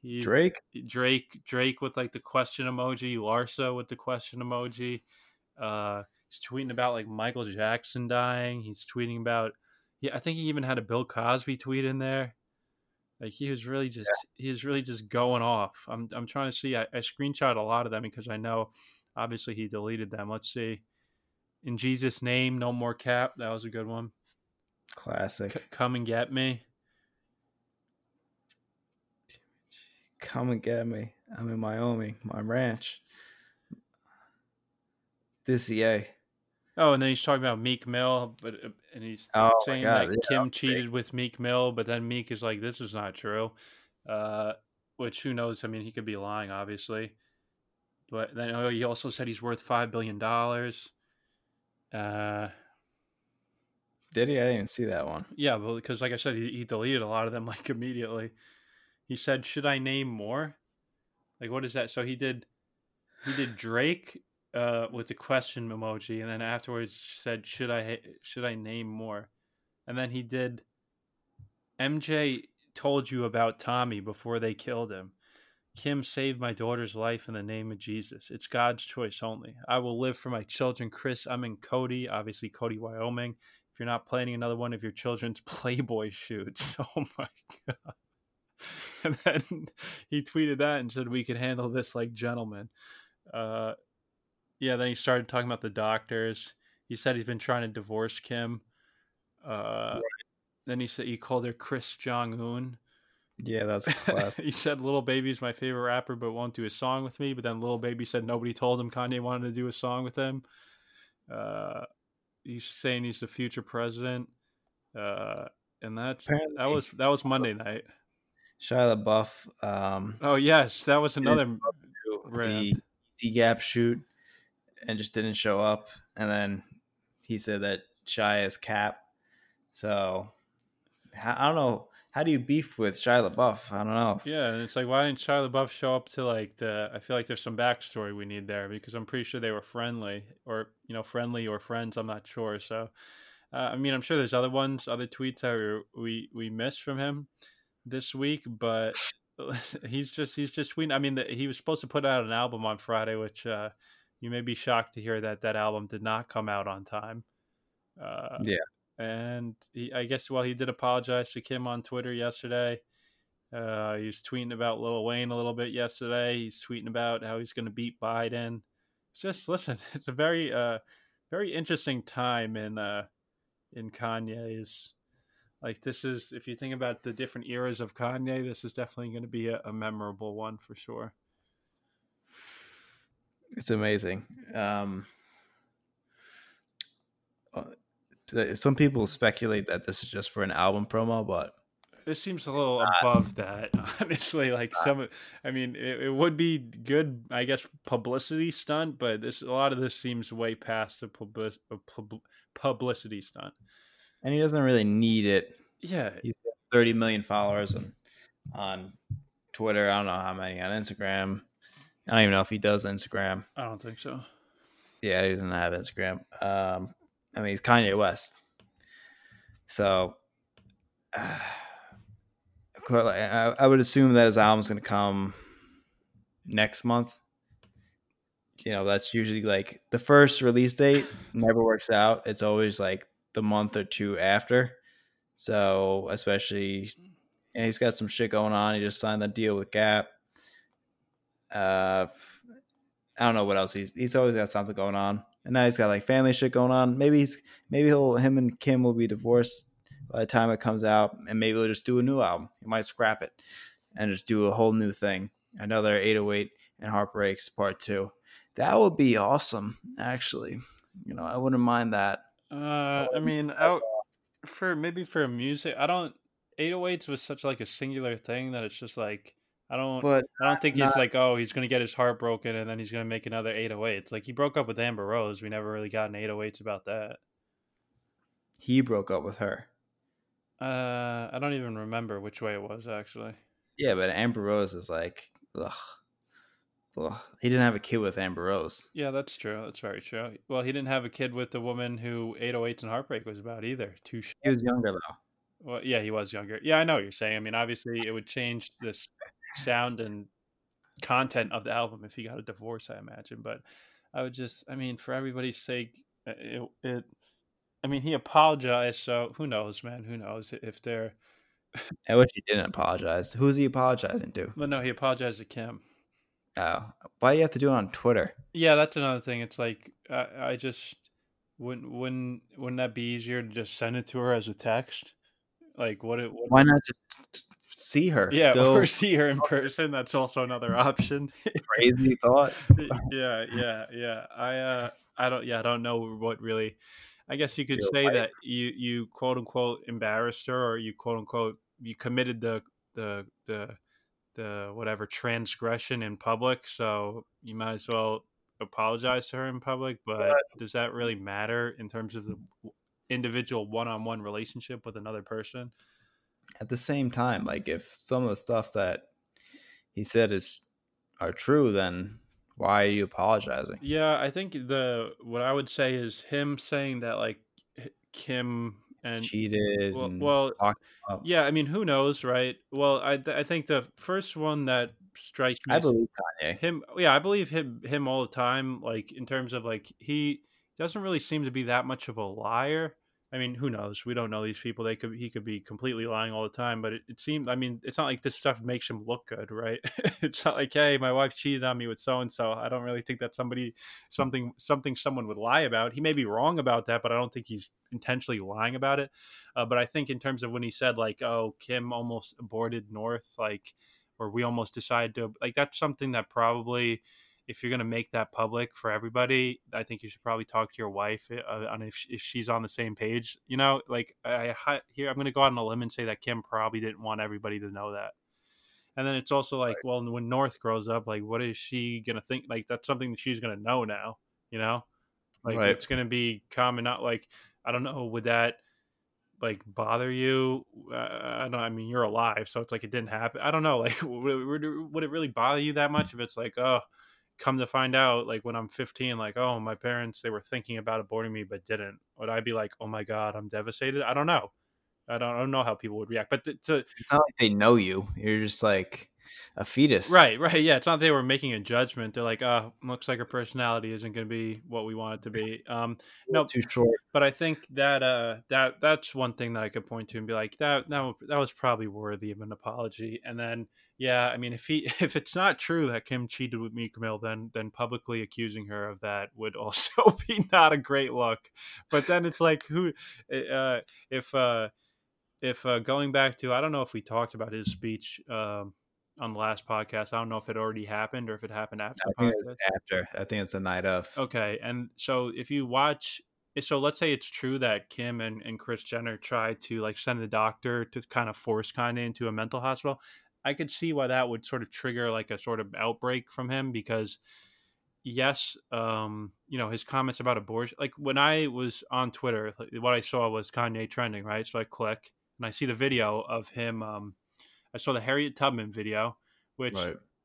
He, Drake, Drake, Drake with like the question emoji, Larsa with the question emoji. Uh, he's tweeting about like Michael Jackson dying. He's tweeting about, yeah, I think he even had a Bill Cosby tweet in there. Like he was really just, yeah. he was really just going off. I'm, I'm trying to see. I, I screenshot a lot of them because I know, obviously, he deleted them. Let's see. In Jesus' name, no more cap. That was a good one. Classic. C- come and get me. come and get me. I'm in Wyoming, my ranch. This EA. Oh, and then he's talking about Meek Mill, but uh, and he's oh saying that yeah, Kim cheated with Meek Mill, but then Meek is like, "This is not true," uh, which who knows? I mean, he could be lying, obviously. But then oh, he also said he's worth five billion dollars. Uh, Did he? I didn't even see that one. Yeah, well, because like I said, he, he deleted a lot of them like immediately. He said, "Should I name more?" Like, what is that? So he did, he did Drake uh, with the question emoji, and then afterwards said, "Should I should I name more?" And then he did. MJ told you about Tommy before they killed him. Kim saved my daughter's life in the name of Jesus. It's God's choice only. I will live for my children. Kris, I'm in Cody, obviously Cody, Wyoming. If you're not planning another one of your children's Playboy shoots, oh my God. and then he tweeted that and said we could handle this like gentlemen. Uh, yeah, then he started talking about the doctors. He said he's been trying to divorce Kim. Uh, Then he said he called her Kris Jong Un. Yeah, that's he said Lil Baby's my favorite rapper, but won't do a song with me. But then Lil Baby said nobody told him Kanye wanted to do a song with him. Uh, he's saying he's the future president. Uh, and that's Apparently. that was that was Monday night. Shia LaBeouf. Um, oh yes, that was another the Yeezy Gap shoot, and just didn't show up. And then he said that Shia is Cap. So I don't know. How do you beef with Shia LaBeouf? I don't know. Yeah, and it's like why didn't Shia LaBeouf show up to like the? I feel like there's some backstory we need there because I'm pretty sure they were friendly or you know friendly or friends. I'm not sure. So uh, I mean, I'm sure there's other ones, other tweets that we we missed from him this week, but he's just he's just tweeting. I mean, the, he was supposed to put out an album on Friday, which uh, you may be shocked to hear that that album did not come out on time. Uh, yeah, and he, I guess well, he did apologize to Kim on Twitter yesterday. Uh, he was tweeting about Lil Wayne a little bit yesterday. He's tweeting about how he's going to beat Biden. Just listen, it's a very uh, very interesting time in uh, in Kanye's like this is if you think about the different eras of Kanye, this is definitely going to be a, a memorable one for sure. It's amazing. Um, uh, some people speculate that this is just for an album promo, but this seems a little uh, above that, honestly. Like uh, some, I mean, it, it, would be good, I guess, publicity stunt, but this a lot of this seems way past a, public, a pub, publicity stunt and he doesn't really need it. Yeah, he's 30 million followers on on Twitter. I don't know how many on Instagram. I don't even know if he does Instagram. I don't think so. Yeah, he doesn't have Instagram. Um, I mean, he's Kanye West, so uh, I, I would assume that his album's going to come next month. You know, that's usually like the first release date never works out. It's always like the month or two after. So especially, and he's got some shit going on. He just signed the deal with Gap. Uh, I don't know what else he's he's always got something going on, and now he's got like family shit going on. Maybe he's maybe he'll him and Kim will be divorced by the time it comes out, and maybe he'll just do a new album. He might scrap it and just do a whole new thing, another 808 and Heartbreaks Part Two. That would be awesome, actually. You know, I wouldn't mind that. Uh, I mean, out for maybe for music, I don't. 808s was such like a singular thing that it's just like I don't. But I don't think not- he's like, oh, he's gonna get his heart broken and then he's gonna make another 808s. Like he broke up with Amber Rose. We never really got an 808s about that. he broke up with her. Uh, I don't even remember which way it was actually. Yeah, but Amber Rose is like, ugh, ugh. He didn't have a kid with Amber Rose. Yeah, that's true. That's very true. Well, he didn't have a kid with the woman who 808s and Heartbreak was about either. Too. He was younger though. Well, yeah, he was younger. Yeah, I know what you're saying. I mean, obviously, it would change this sound and content of the album if he got a divorce, I imagine. But I would just, I mean, for everybody's sake, uh, it, it I mean, he apologized, so who knows, man? Who knows if they're. I wish he didn't apologize. Who's he apologizing to? But no, he apologized to Kim. Oh, why do you have to do it on Twitter? Yeah, that's another thing. It's like I, I just wouldn't wouldn't wouldn't that be easier to just send it to her as a text? Like what it what, Why not just see her? yeah, Go or see her in person. That's also another option. crazy thought. yeah, yeah, yeah. I uh I don't yeah, I don't know what really I guess you could Your say wife. that you you quote unquote embarrassed her or you quote unquote you committed the the the the whatever transgression in public, so you might as well apologize to her in public, but does that really matter in terms of the individual one-on-one relationship with another person? At the same time, like if some of the stuff that he said is are true, then why are you apologizing? Yeah, I think the what I would say is him saying that like Kim and Cheated. well, and well yeah, I mean, who knows, right? Well, I th- I think the first one that strikes me I believe Kanye. him. Yeah, I believe him him all the time. Like in terms of like he doesn't really seem to be that much of a liar. I mean, who knows? We don't know these people. They could he could be completely lying all the time. But it, it seemed. I mean, it's not like this stuff makes him look good, right? it's not like, hey, my wife cheated on me with so and so. I don't really think that somebody something something someone would lie about. He may be wrong about that, but I don't think he's intentionally lying about it. Uh, but I think in terms of when he said like, oh, Kim almost aborted North, like, or we almost decided to like that's something that probably if you're going to make that public for everybody, I think you should probably talk to your wife uh, on if, if she's on the same page. You know, like I, I here, I'm going to go out on a limb and say that Kim probably didn't want everybody to know that. And then it's also like, well, when North grows up, like, what is she going to think? Like, that's something that she's going to know now, you know? Like, Right. it's going to be common, not like, I don't know, would that like bother you? Uh, I don't. I mean, you're alive, so it's like it didn't happen. I don't know. Like, would, would it really bother you that much if it's like, oh, come to find out, like when I'm 15, like, oh, my parents they were thinking about aborting me but didn't. Would I be like, oh my god, I'm devastated? I don't know. I don't, I don't know how people would react, but to, to It's not like they know you. You're just like a fetus. right, right, yeah, it's not they were making a judgment. They're like, oh, looks like her personality isn't going to be what we want it to be. Um, no, Too short. but I think that uh that that's one thing that I could point to and be like that that that was probably worthy of an apology. And then yeah, I mean if he if it's not true that Kim cheated with Meek Mill, then then publicly accusing her of that would also be not a great look. But then it's like who uh if uh if uh going back to I don't know if we talked about his speech um on the last podcast. I don't know if it already happened or if it happened after I the think podcast. it's after. I think it's the night of. Okay, and so if you watch, so let's say it's true that Kim and, and Kris Jenner tried to like send the doctor to kind of force Kanye into a mental hospital. I could see why that would sort of trigger like a sort of outbreak from him because, yes, um, you know his comments about abortion. Like when I was on Twitter, like, what I saw was Kanye trending, right? So I click and I see the video of him. Um, I saw the Harriet Tubman video, which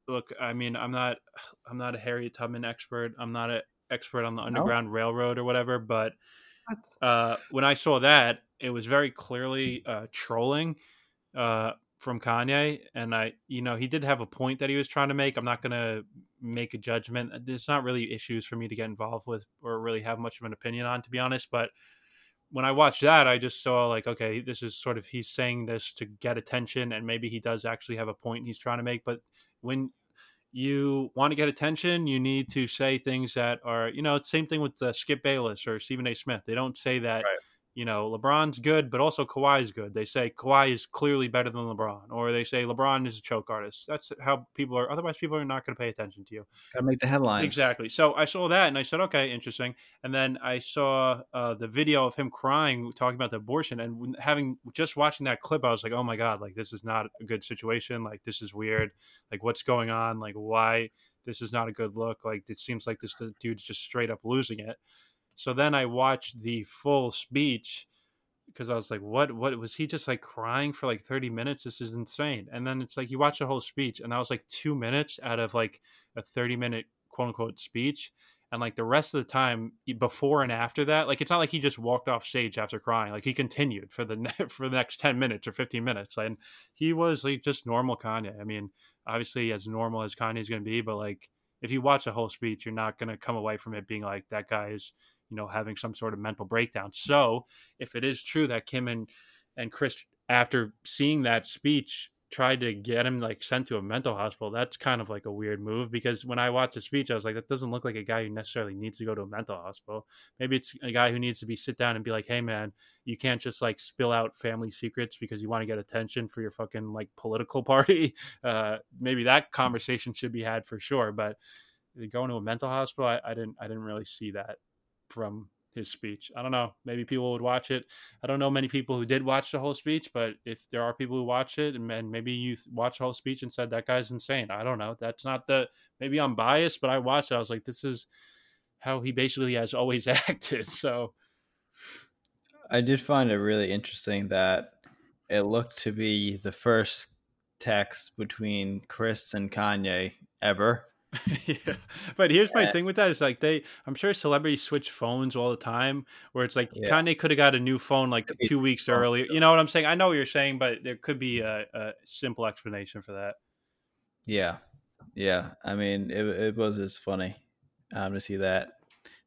look i mean i'm not i'm not a harriet tubman expert. I'm not an expert on the underground railroad or whatever but uh, when i saw that it was very clearly uh, trolling uh, from kanye. And i you know he did have a point that he was trying to make. I'm not going to make a judgment. There's not really issues for me to get involved with or really have much of an opinion on to be honest. But when I watched that, I just saw like, okay, this is sort of he's saying this to get attention, and maybe he does actually have a point he's trying to make. But when you want to get attention, you need to say things that are, you know, same thing with uh, Skip Bayless or Stephen A. Smith. They don't say that, right. You know, LeBron's good, but also Kawhi's good. They say Kawhi is clearly better than LeBron, or they say LeBron is a choke artist. That's how people are. Otherwise, people are not going to pay attention to you. Got to make the headlines. Exactly. So I saw that and I said, okay, interesting. And then I saw uh, the video of him crying, talking about the abortion, and having just watching that clip, I was like, oh my god, like this is not a good situation. Like this is weird. Like what's going on? Like why? this is not a good look. Like it seems like this dude's just straight up losing it. So then I watched the full speech because I was like, what what was he just like crying for like 30 minutes? This is insane. And then it's like you watch the whole speech and that was like two minutes out of like a 30 minute quote unquote speech and like the rest of the time before and after that like it's not like he just walked off stage after crying like he continued for the ne- for the next 10 minutes or 15 minutes and he was like just normal kanye i mean obviously as normal as kanye's going to be but like if you watch the whole speech you're not going to come away from it being like that guy is you know having some sort of mental breakdown so if it is true that kim and and kris after seeing that speech tried to get him like sent to a mental hospital, that's kind of like a weird move because when I watched the speech, I was like, that doesn't look like a guy who necessarily needs to go to a mental hospital. Maybe it's a guy who needs to be sit down and be like, hey man, you can't just like spill out family secrets because you want to get attention for your fucking like political party. Uh, maybe that conversation should be had for sure. But going to a mental hospital, I, I didn't I didn't really see that from his speech. I don't know. Maybe people would watch it. I don't know many people who did watch the whole speech, but if there are people who watch it and, and maybe you watch the whole speech and said that guy's insane, I don't know. That's not the. Maybe I'm biased, but I watched it. I was like, this is how he basically has always acted. So I did find it really interesting that it looked to be the first text between Kris and Kanye ever yeah. But here's my thing with that is like they I'm sure celebrities switch phones all the time where it's like yeah. Kanye could have got a new phone like two weeks earlier. You know what I'm saying? I know what you're saying, but there could be a, a simple explanation for that. Yeah. Yeah. I mean it it was just funny um to see that.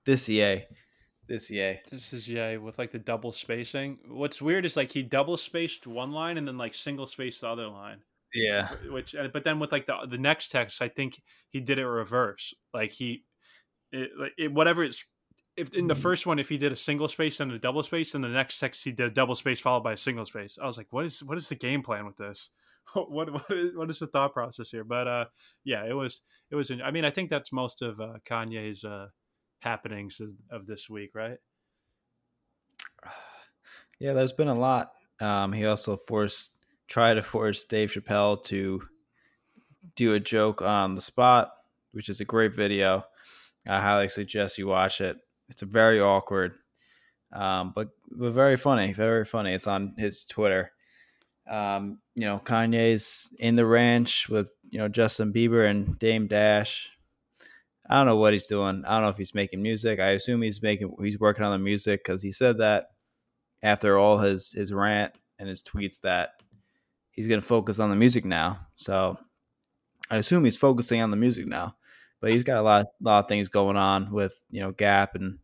This EA. This EA. This is yeah, with like the double spacing. What's weird is like he double spaced one line and then like single spaced the other line. Yeah. Which, uh, but then with like the the next text, I think he did it reverse. Like he, it, it, whatever it's. If in the mm-hmm. first one, if he did a single space and a double space, and the next text he did a double space followed by a single space, I was like, "What is what is the game plan with this? what what is, what is the thought process here?" But uh, yeah, it was it was. I mean, I think that's most of uh, Kanye's uh, happenings of, of this week, right? Yeah, there's been a lot. Um, he also forced try to force Dave Chappelle to do a joke on the spot, which is a great video. I highly suggest you watch it. It's very awkward, um, but but very funny, very funny. It's on his Twitter. Um, you know, Kanye's in the ranch with you know Justin Bieber and Dame Dash. I don't know what he's doing. I don't know if he's making music. I assume he's making he's working on the music because he said that after all his his rant and his tweets that he's going to focus on the music now. So I assume he's focusing on the music now, but he's got a lot, lot of things going on with you know Gap, and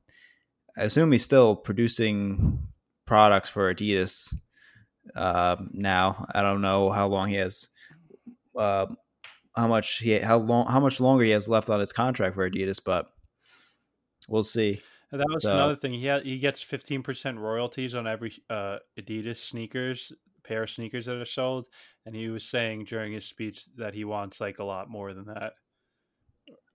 I assume he's still producing products for Adidas uh, now. I don't know how long he has, uh, how much he, how long, how much longer he has left on his contract for Adidas, but we'll see. That was so, another thing. He ha- he gets fifteen percent royalties on every uh, Adidas sneakers pair of sneakers that are sold, and he was saying during his speech that he wants like a lot more than that.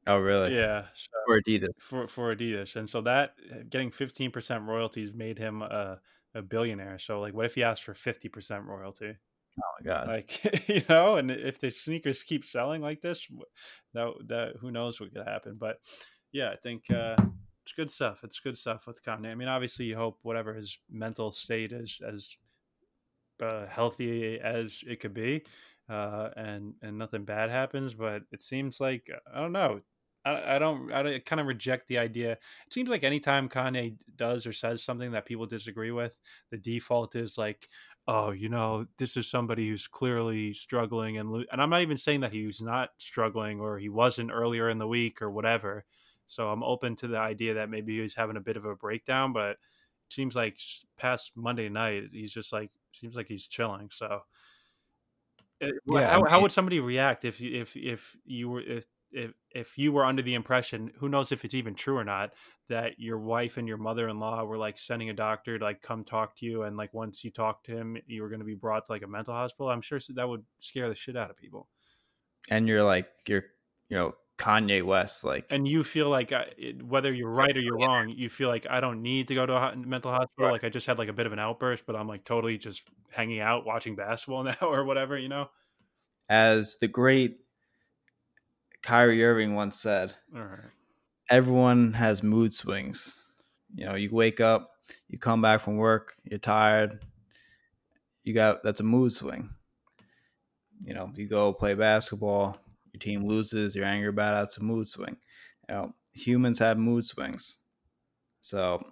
Oh, really? Yeah, so, for Adidas. For for Adidas, and so that getting fifteen percent royalties made him a, a billionaire. So, like, what if he asked for fifty percent royalty? Oh my god! Like you know, and if the sneakers keep selling like this, that that who knows what could happen. But yeah, I think uh, it's good stuff. It's good stuff with Kanye. I mean, obviously, you hope whatever his mental state is as uh, healthy as it could be, uh, and and nothing bad happens. But it seems like I don't know. I, I don't. I kind of reject the idea. It seems like anytime Kanye does or says something that people disagree with, the default is like, oh, you know, this is somebody who's clearly struggling and lo-. and I'm not even saying that he was not struggling or he wasn't earlier in the week or whatever. So I'm open to the idea that maybe he's having a bit of a breakdown, but seems like past Monday night he's just like seems like he's chilling. So, eh, yeah, how, how would somebody react if if if you were if if if you were under the impression, who knows if it's even true or not, that your wife and your mother in law were like sending a doctor to like come talk to you, and like once you talk to him, you were going to be brought to like a mental hospital. I'm sure that would scare the shit out of people. And you're like you're you know Kanye West, like, and you feel like uh, whether you're right or you're wrong, you feel like I don't need to go to a mental hospital. Right. Like I just had like a bit of an outburst, but I'm like totally just hanging out watching basketball now or whatever, you know. As the great Kyrie Irving once said, everyone has mood swings. You know, you wake up, you come back from work, you're tired. You got that's a mood swing. You know, you go play basketball, your team loses, you're angry about it, it's a mood swing. You know, humans have mood swings. So,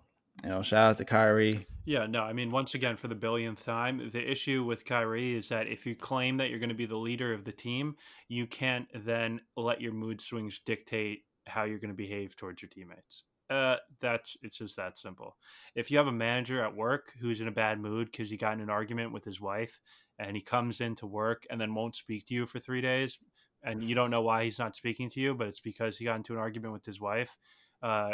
you know, shout out to Kyrie. Yeah, no, I mean, once again, for the billionth time, the issue with Kyrie is that if you claim that you're going to be the leader of the team, you can't then let your mood swings dictate how you're going to behave towards your teammates. Uh, that's it's just that simple. If you have a manager at work who's in a bad mood because he got in an argument with his wife and he comes into work and then won't speak to you for three days, and you don't know why he's not speaking to you, but it's because he got into an argument with his wife. Uh,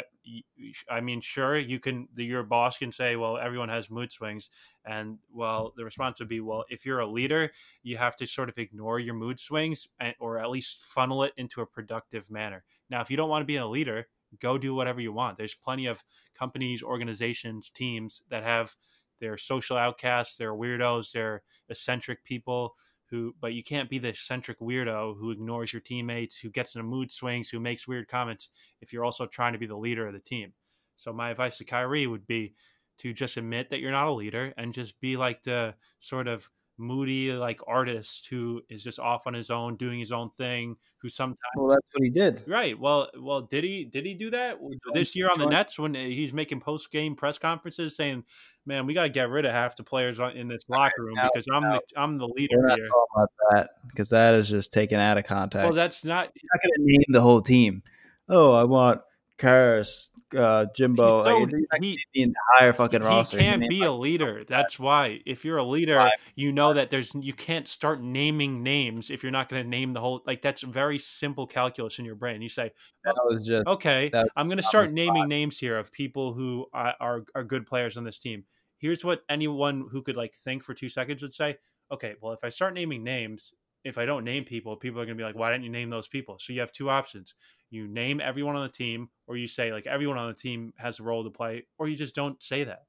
I mean, sure, you can. Your boss can say, "Well, everyone has mood swings," and well, the response would be, "Well, if you're a leader, you have to sort of ignore your mood swings, and, or at least funnel it into a productive manner." Now, if you don't want to be a leader, go do whatever you want. There's plenty of companies, organizations, teams that have their social outcasts, their weirdos, their eccentric people who but you can't be the eccentric weirdo who ignores your teammates who gets in mood swings who makes weird comments if you're also trying to be the leader of the team. So my advice to Kyrie would be to just admit that you're not a leader and just be like the sort of moody like artist who is just off on his own doing his own thing who sometimes well that's what he did. Right well well did he did he do that? This year on the nets when uh, he's making post-game press conferences saying man we got to get rid of half the players in this locker room because i'm the i'm the leader here. about that because that is just taken out of context. well that's not you're not going to name the whole team. Oh i want Caris, uh, Jimbo, so, like, he, the entire fucking roster. He can't he be a leader. That's why. If you're a leader, you know that there's you can't start naming names if you're not going to name the whole. Like that's very simple calculus in your brain. You say, oh, just, okay, I'm going to start naming five. names here of people who are, are are good players on this team. Here's what anyone who could like think for two seconds would say. Okay, well, if I start naming names, if I don't name people, people are going to be like, why didn't you name those people? So you have two options you name everyone on the team, or you say like everyone on the team has a role to play, or you just don't say that.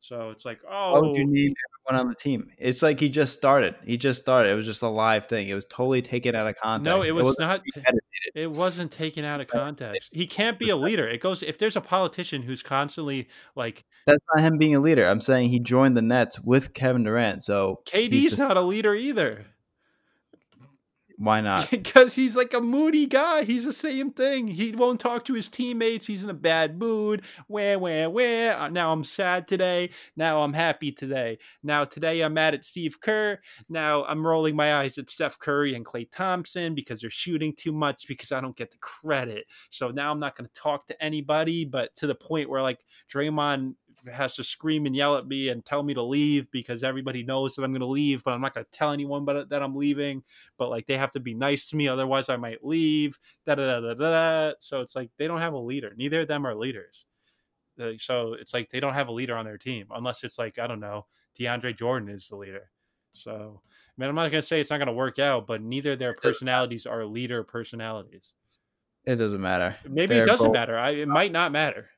So it's like, oh, why would you oh, name everyone on the team? It's like he just started. He just started. It was just a live thing. It was totally taken out of context. No, it was it not. It wasn't taken out of context. He can't be a leader. It goes if there's a politician who's constantly like. That's not him being a leader. I'm saying he joined the Nets with Kevin Durant. So KD's just, not a leader either. Why not? because he's like a moody guy. He's the same thing. He won't talk to his teammates. He's in a bad mood. Where, where, where? Uh, now I'm sad today. Now I'm happy today. Now today I'm mad at Steve Kerr. Now I'm rolling my eyes at Steph Curry and Klay Thompson because they're shooting too much because I don't get the credit. So now I'm not going to talk to anybody, but to the point where like Draymond has to scream and yell at me and tell me to leave because everybody knows that I'm going to leave, but I'm not going to tell anyone but that I'm leaving. But like they have to be nice to me, otherwise I might leave. Da da da da da. So it's like they don't have a leader. Neither of them are leaders. So it's like they don't have a leader on their team unless it's like I don't know, DeAndre Jordan is the leader. So I mean, I'm not going to say it's not going to work out, but neither their personalities are leader personalities. It doesn't matter. Maybe They're it doesn't both- matter. I, it might not matter.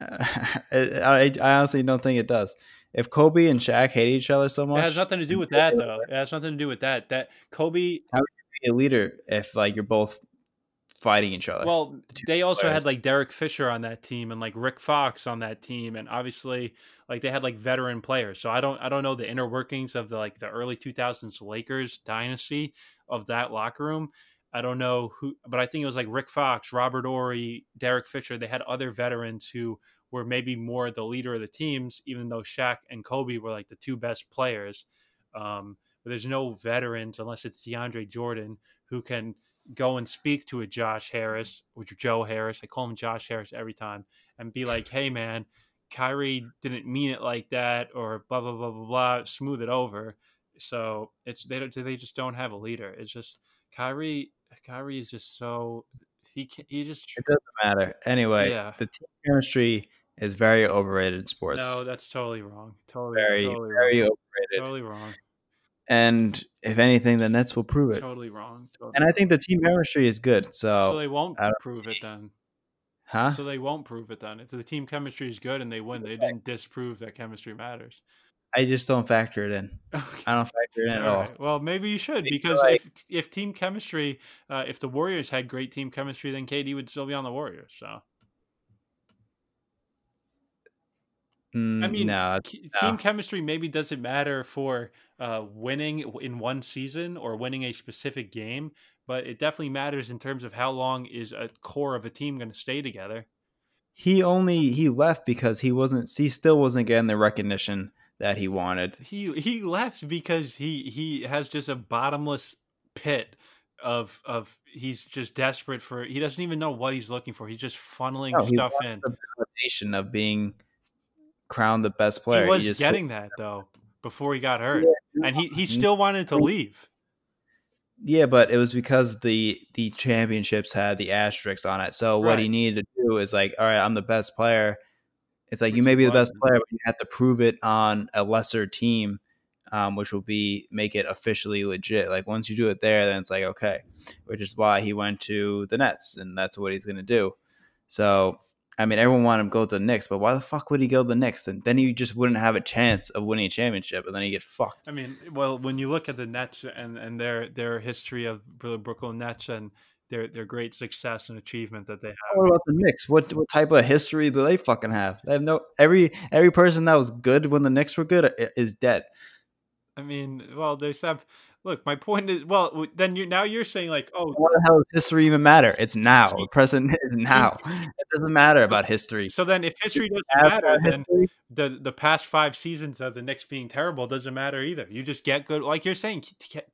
I, I honestly don't think it does. If Kobe and Shaq hate each other so much, it has nothing to do with that, though. It has nothing to do with that. That Kobe, how would you be a leader if like you're both fighting each other? Well, the they also players. had like Derek Fisher on that team and like Rick Fox on that team, and obviously like they had like veteran players. So I don't I don't know the inner workings of the like the early 2000s Lakers dynasty of that locker room. I don't know who, but I think it was like Rick Fox, Robert Horry, Derek Fisher. They had other veterans who were maybe more the leader of the teams, even though Shaq and Kobe were like the two best players. Um, but there's no veterans unless it's DeAndre Jordan who can go and speak to a Josh Harris or Joe Harris. I call him Josh Harris every time and be like, hey, man, Kyrie didn't mean it like that or blah, blah, blah, blah, blah, smooth it over. So it's they they just don't have a leader. It's just Kyrie Kyrie is just so he can, he just It doesn't matter. Anyway, Yeah. the team chemistry is very overrated in sports. no, that's totally wrong. Totally, very, totally very wrong. overrated. Totally wrong. And if anything, the Nets will prove it. Totally wrong. Totally And I think the team chemistry is good. So, so they won't prove it then. huh? So they won't prove it then. If the team chemistry is good and they win, they didn't disprove that chemistry matters. I just don't factor it in. Okay. I don't factor it in at All all. right. Well, maybe you should because like- if if team chemistry, uh, if the Warriors had great team chemistry, then KD would still be on the Warriors. So Mm, I mean, no, Ke- no. team chemistry maybe doesn't matter for uh, winning in one season or winning a specific game, but it definitely matters in terms of how long is a core of a team going to stay together. he only he left because he wasn't. He still wasn't getting the recognition that he wanted. He he left because he he has just a bottomless pit of of he's just desperate for he doesn't even know what he's looking for. He's just funneling No, he stuff in. the validation of being crowned the best player. He was just- getting that though before he got hurt, Yeah, and he he still wanted to leave. Yeah, but it was because the the championships had the asterisks on it. So what he needed to do is like, all right, I'm the best player. It's like Which you may be the best player, but you have to prove it on a lesser team, um, which will be make it officially legit. Like once you do it there, then it's like okay, which is why he went to the Nets, and that's what he's gonna do. So I mean, everyone wanted him to go to the Knicks, but why the fuck would he go to the Knicks? And then he just wouldn't have a chance of winning a championship, and then he get fucked. I mean, well, when you look at the Nets and, and their their history of the Brooklyn Nets and their their great success and achievement that they have, What about the Knicks? What what type of history do they fucking have? They have no every every person that was good when the Knicks were good uh, is dead. I mean, well, there's have. Look, my point is, well, then you now you're saying like, oh, What the hell does history even matter? It's now. The present is now. It doesn't matter about history. so then if history doesn't matter, then the the past five seasons of the Knicks being terrible doesn't matter either. You just get good, like you're saying,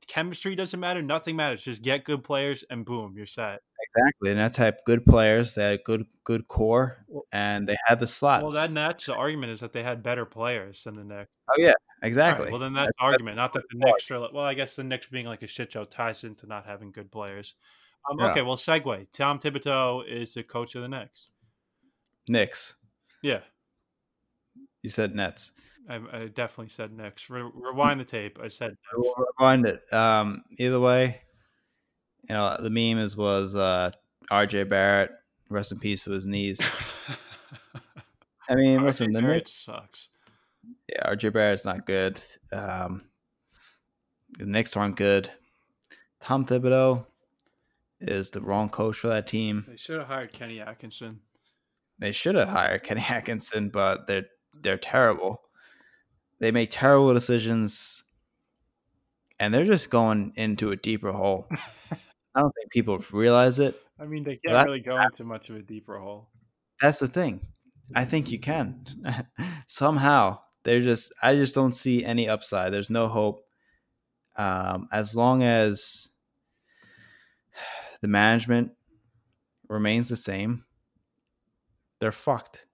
chemistry doesn't matter, nothing matters. Just get good players, and boom, you're set. Exactly, and that's had good players. They had good good core, and they had the slots. Well, then that's the argument is that they had better players than the Knicks. oh yeah, exactly. right, well, then that's, That's- the argument. Not that the the Knicks are. Like, well, I guess the Knicks being like a shit show ties into not having good players. Um, Yeah. Okay, well, segue. Tom Thibodeau is the coach of the Knicks. Knicks. Yeah, You said Nets. I, I definitely said Knicks. Re- rewind the tape. I said Knicks. Rewind it. Um, either way, you know the meme is was uh, R.J. Barrett. Rest in peace to his knees. I mean, listen, the Barrett Knicks. sucks. Yeah, RJ Barrett's not good. Um, the Knicks aren't good. Tom Thibodeau is the wrong coach for that team. They should have hired Kenny Atkinson. They should have hired Kenny Atkinson, but they're they're terrible. They make terrible decisions, and they're just going into a deeper hole. I don't think people realize it. I mean, they can't that- really go into much of a deeper hole. That's the thing. I think you can somehow. They're just. I just don't see any upside. There's no hope. Um, as long as the management remains the same, they're fucked.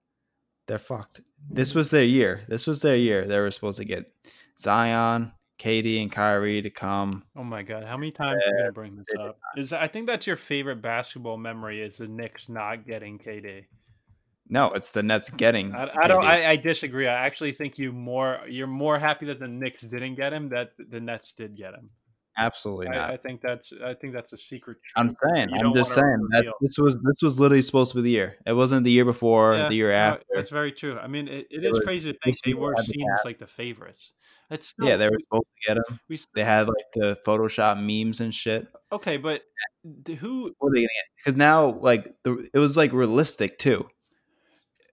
They're fucked. This was their year. This was their year. They were supposed to get Zion, KD, and Kyrie to come. Oh my god, how many times are you gonna bring this up? Is I think that's your favorite basketball memory is the Knicks not getting KD. No, it's the Nets getting. I, I don't. I, I disagree. I actually think you more. You're more happy that the Knicks didn't get him. That the Nets did get him. Absolutely not. I, I think that's. I think that's a secret. I'm saying, you I'm just saying that this was this was literally supposed to be the year. It wasn't the year before, Yeah, the year no, after. that's very true. I mean, it, it It is was- crazy to think they were seen as like the favorites. It's still, yeah, they were supposed to get him. we They had like the Photoshop memes and shit. okay, but who? What are they gonna get? Because now, like, the it was like realistic too.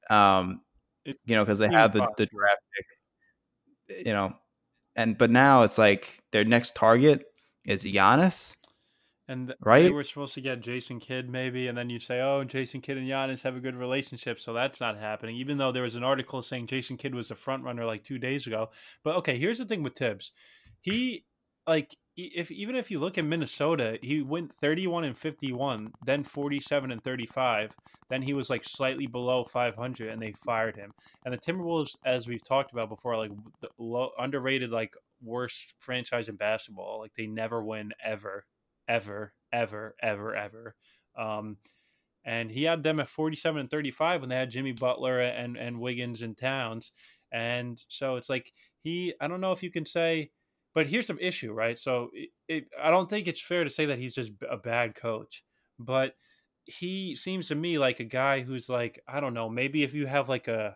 Um, It you know, because they had the, the draft pick. You know, and but now it's like their next target is Giannis. And th- they were supposed to get Jason Kidd maybe, and then you say, "Oh, Jason Kidd and Giannis have a good relationship," so that's not happening. Even though there was an article saying Jason Kidd was a front runner like two days ago. But okay, here's the thing with Thibs, he like if even if you look at Minnesota, he went 31 and 51, then 47 and 35, then he was like slightly below 500, and they fired him. And the Timberwolves, as we've talked about before, like the low, underrated, like worst franchise in basketball. Like they never win ever ever, ever, ever, ever. Um, and he had them at 47 and 35 when they had Jimmy Butler and and Wiggins and Towns. And so it's like he I don't know if you can say but here's some issue, right? So it, it, I don't think it's fair to say that he's just a bad coach, but he seems to me like a guy who's like I don't know, maybe if you have like a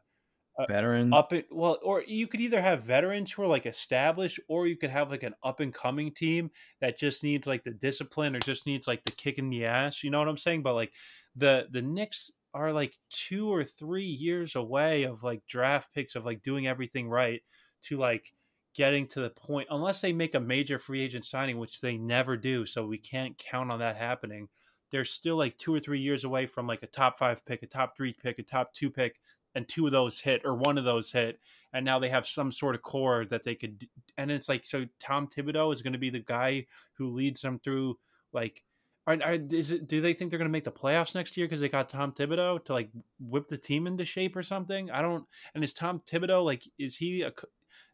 Uh, veterans. up it well or you could either have veterans who are like established or you could have like an up and coming team that just needs like the discipline or just needs like the kick in the ass you know what i'm saying? But like the the Knicks are like two or three years away of like draft picks of like doing everything right to like getting to the point unless they make a major free agent signing which they never do so we can't count on that happening. They're still like two or three years away from like a top five pick a top three pick a top two pick and two of those hit or one of those hit and now they have some sort of core that they could and it's like so tom thibodeau is going to be the guy who leads them through like are, are is it, do they think they're going to make the playoffs next year because they got tom thibodeau to like whip the team into shape or something? I don't and is tom thibodeau like is he a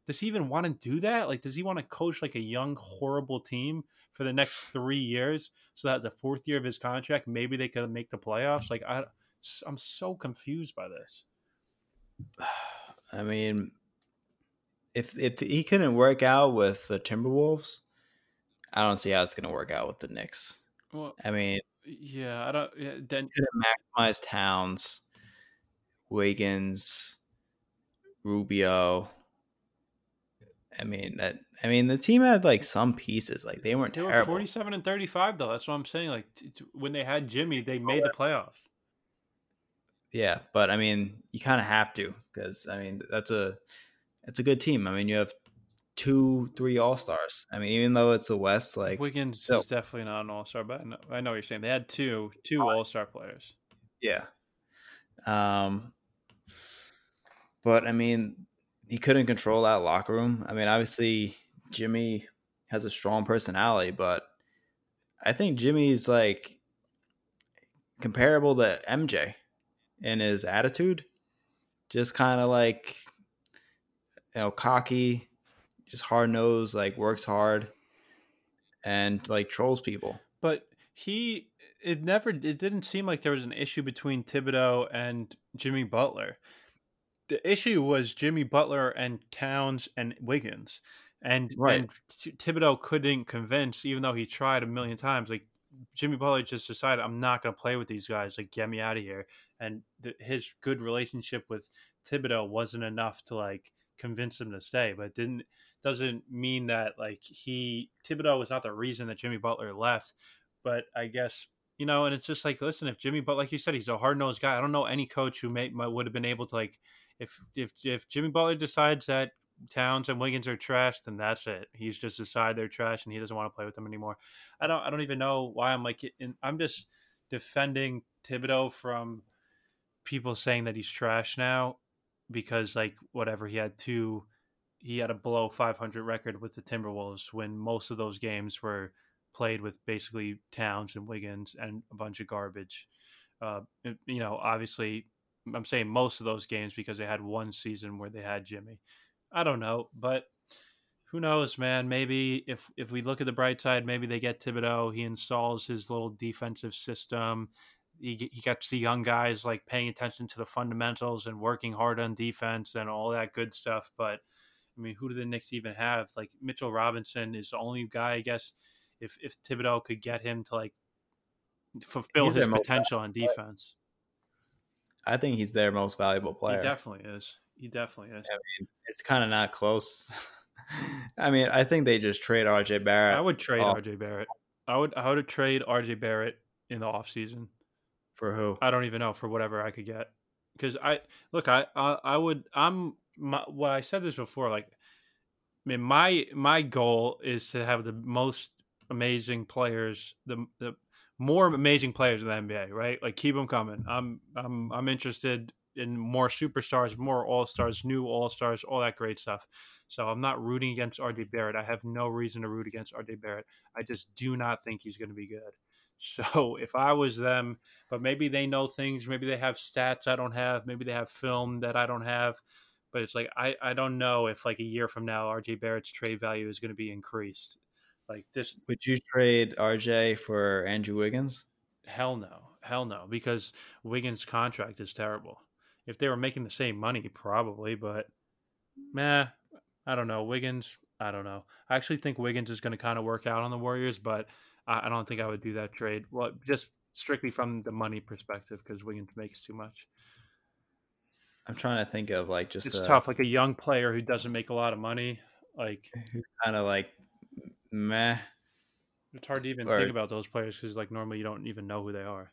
does he even want to do that? Like does he want to coach like a young horrible team for the next three years so that the fourth year of his contract maybe they could make the playoffs? Like i i'm so confused by this I mean, if if he couldn't work out with the Timberwolves, I don't see how it's going to work out with the Knicks. Well, I mean, yeah, I don't. Yeah, then couldn't maximize Towns, Wiggins, Rubio. I mean that. I mean the team had like some pieces. Like they weren't. They terrible. were forty-seven and thirty-five though. That's what I'm saying. Like t- t- when they had Jimmy, they made the playoffs. Yeah, but I mean, you kind of have to because I mean that's a it's a good team. I mean, you have two, three All Stars. I mean, even though it's a West, like Wiggins is definitely not an All Star, but I know, I know what you're saying. They had two two All Star players. Yeah. Um. But I mean, he couldn't control that locker room. I mean, obviously Jimmy has a strong personality, but I think Jimmy's like comparable to MJ in his attitude. Just kind of like, you know, cocky, just hard nosed, like works hard and like trolls people. But he, it never, it didn't seem like there was an issue between Thibodeau and Jimmy Butler. The issue was Jimmy Butler and Towns and Wiggins. And, right. and Thibodeau couldn't convince, even though he tried a million times. Like Jimmy Butler just decided, I'm not going to play with these guys. Like, get me out of here and th- his good relationship with Thibodeau wasn't enough to like convince him to stay. But didn't doesn't mean that like he Thibodeau was not the reason that Jimmy Butler left. But I guess you know, and it's just like listen, if Jimmy, but like you said, he's a hard nosed guy. I don't know any coach who may might, would have been able to like if if if Jimmy Butler decides that Towns and Wiggins are trash, then that's it. He's just decided they're trash, and he doesn't want to play with them anymore. I don't. I don't even know why I'm like. In, I'm just defending Thibodeau from people saying that he's trash now because like whatever he had two he had a below 500 record with the Timberwolves when most of those games were played with basically Towns and Wiggins and a bunch of garbage. Uh, you know, obviously, I'm saying most of those games because they had one season where they had Jimmy. I don't know, but who knows, man? Maybe if if we look at the bright side, maybe they get Thibodeau. He installs his little defensive system he, he got to see young guys like paying attention to the fundamentals and working hard on defense and all that good stuff. But I mean, who do the Knicks even have? Like Mitchell Robinson is the only guy, I guess, if if Thibodeau could get him to like fulfill he's his potential on defense. I think he's their most valuable player. He definitely is. He definitely is. I mean, it's kind of not close. I mean, I think they just trade RJ Barrett. I would trade. RJ Barrett. I would I would trade RJ Barrett in the offseason. For who? I don't even know for whatever I could get. Because I look, I, I I would I'm my, well I said this before. Like, I mean, my my goal is to have the most amazing players, the the more amazing players in the NBA. Right? Like, keep them coming. I'm I'm I'm interested in more superstars, more all stars, new all stars, all that great stuff. So I'm not rooting against RJ Barrett. I have no reason to root against RJ Barrett. I just do not think he's going to be good. So if I was them, but maybe they know things, maybe they have stats I don't have, maybe they have film that I don't have. But it's like I, I don't know if like a year from now RJ Barrett's trade value is going to be increased. Like this. Would you trade RJ for Andrew Wiggins? Hell no, hell no, because Wiggins' contract is terrible. If they were making the same money, probably, but meh, I don't know. Wiggins, I don't know. I actually think Wiggins is going to kind of work out on the Warriors, but I, I don't think I would do that trade. Well, just strictly from the money perspective, because Wiggins makes too much. I'm trying to think of like just It's a, tough, like a young player who doesn't make a lot of money. Like kind of like meh. it's hard to even Or- think about those players because like normally you don't even know who they are.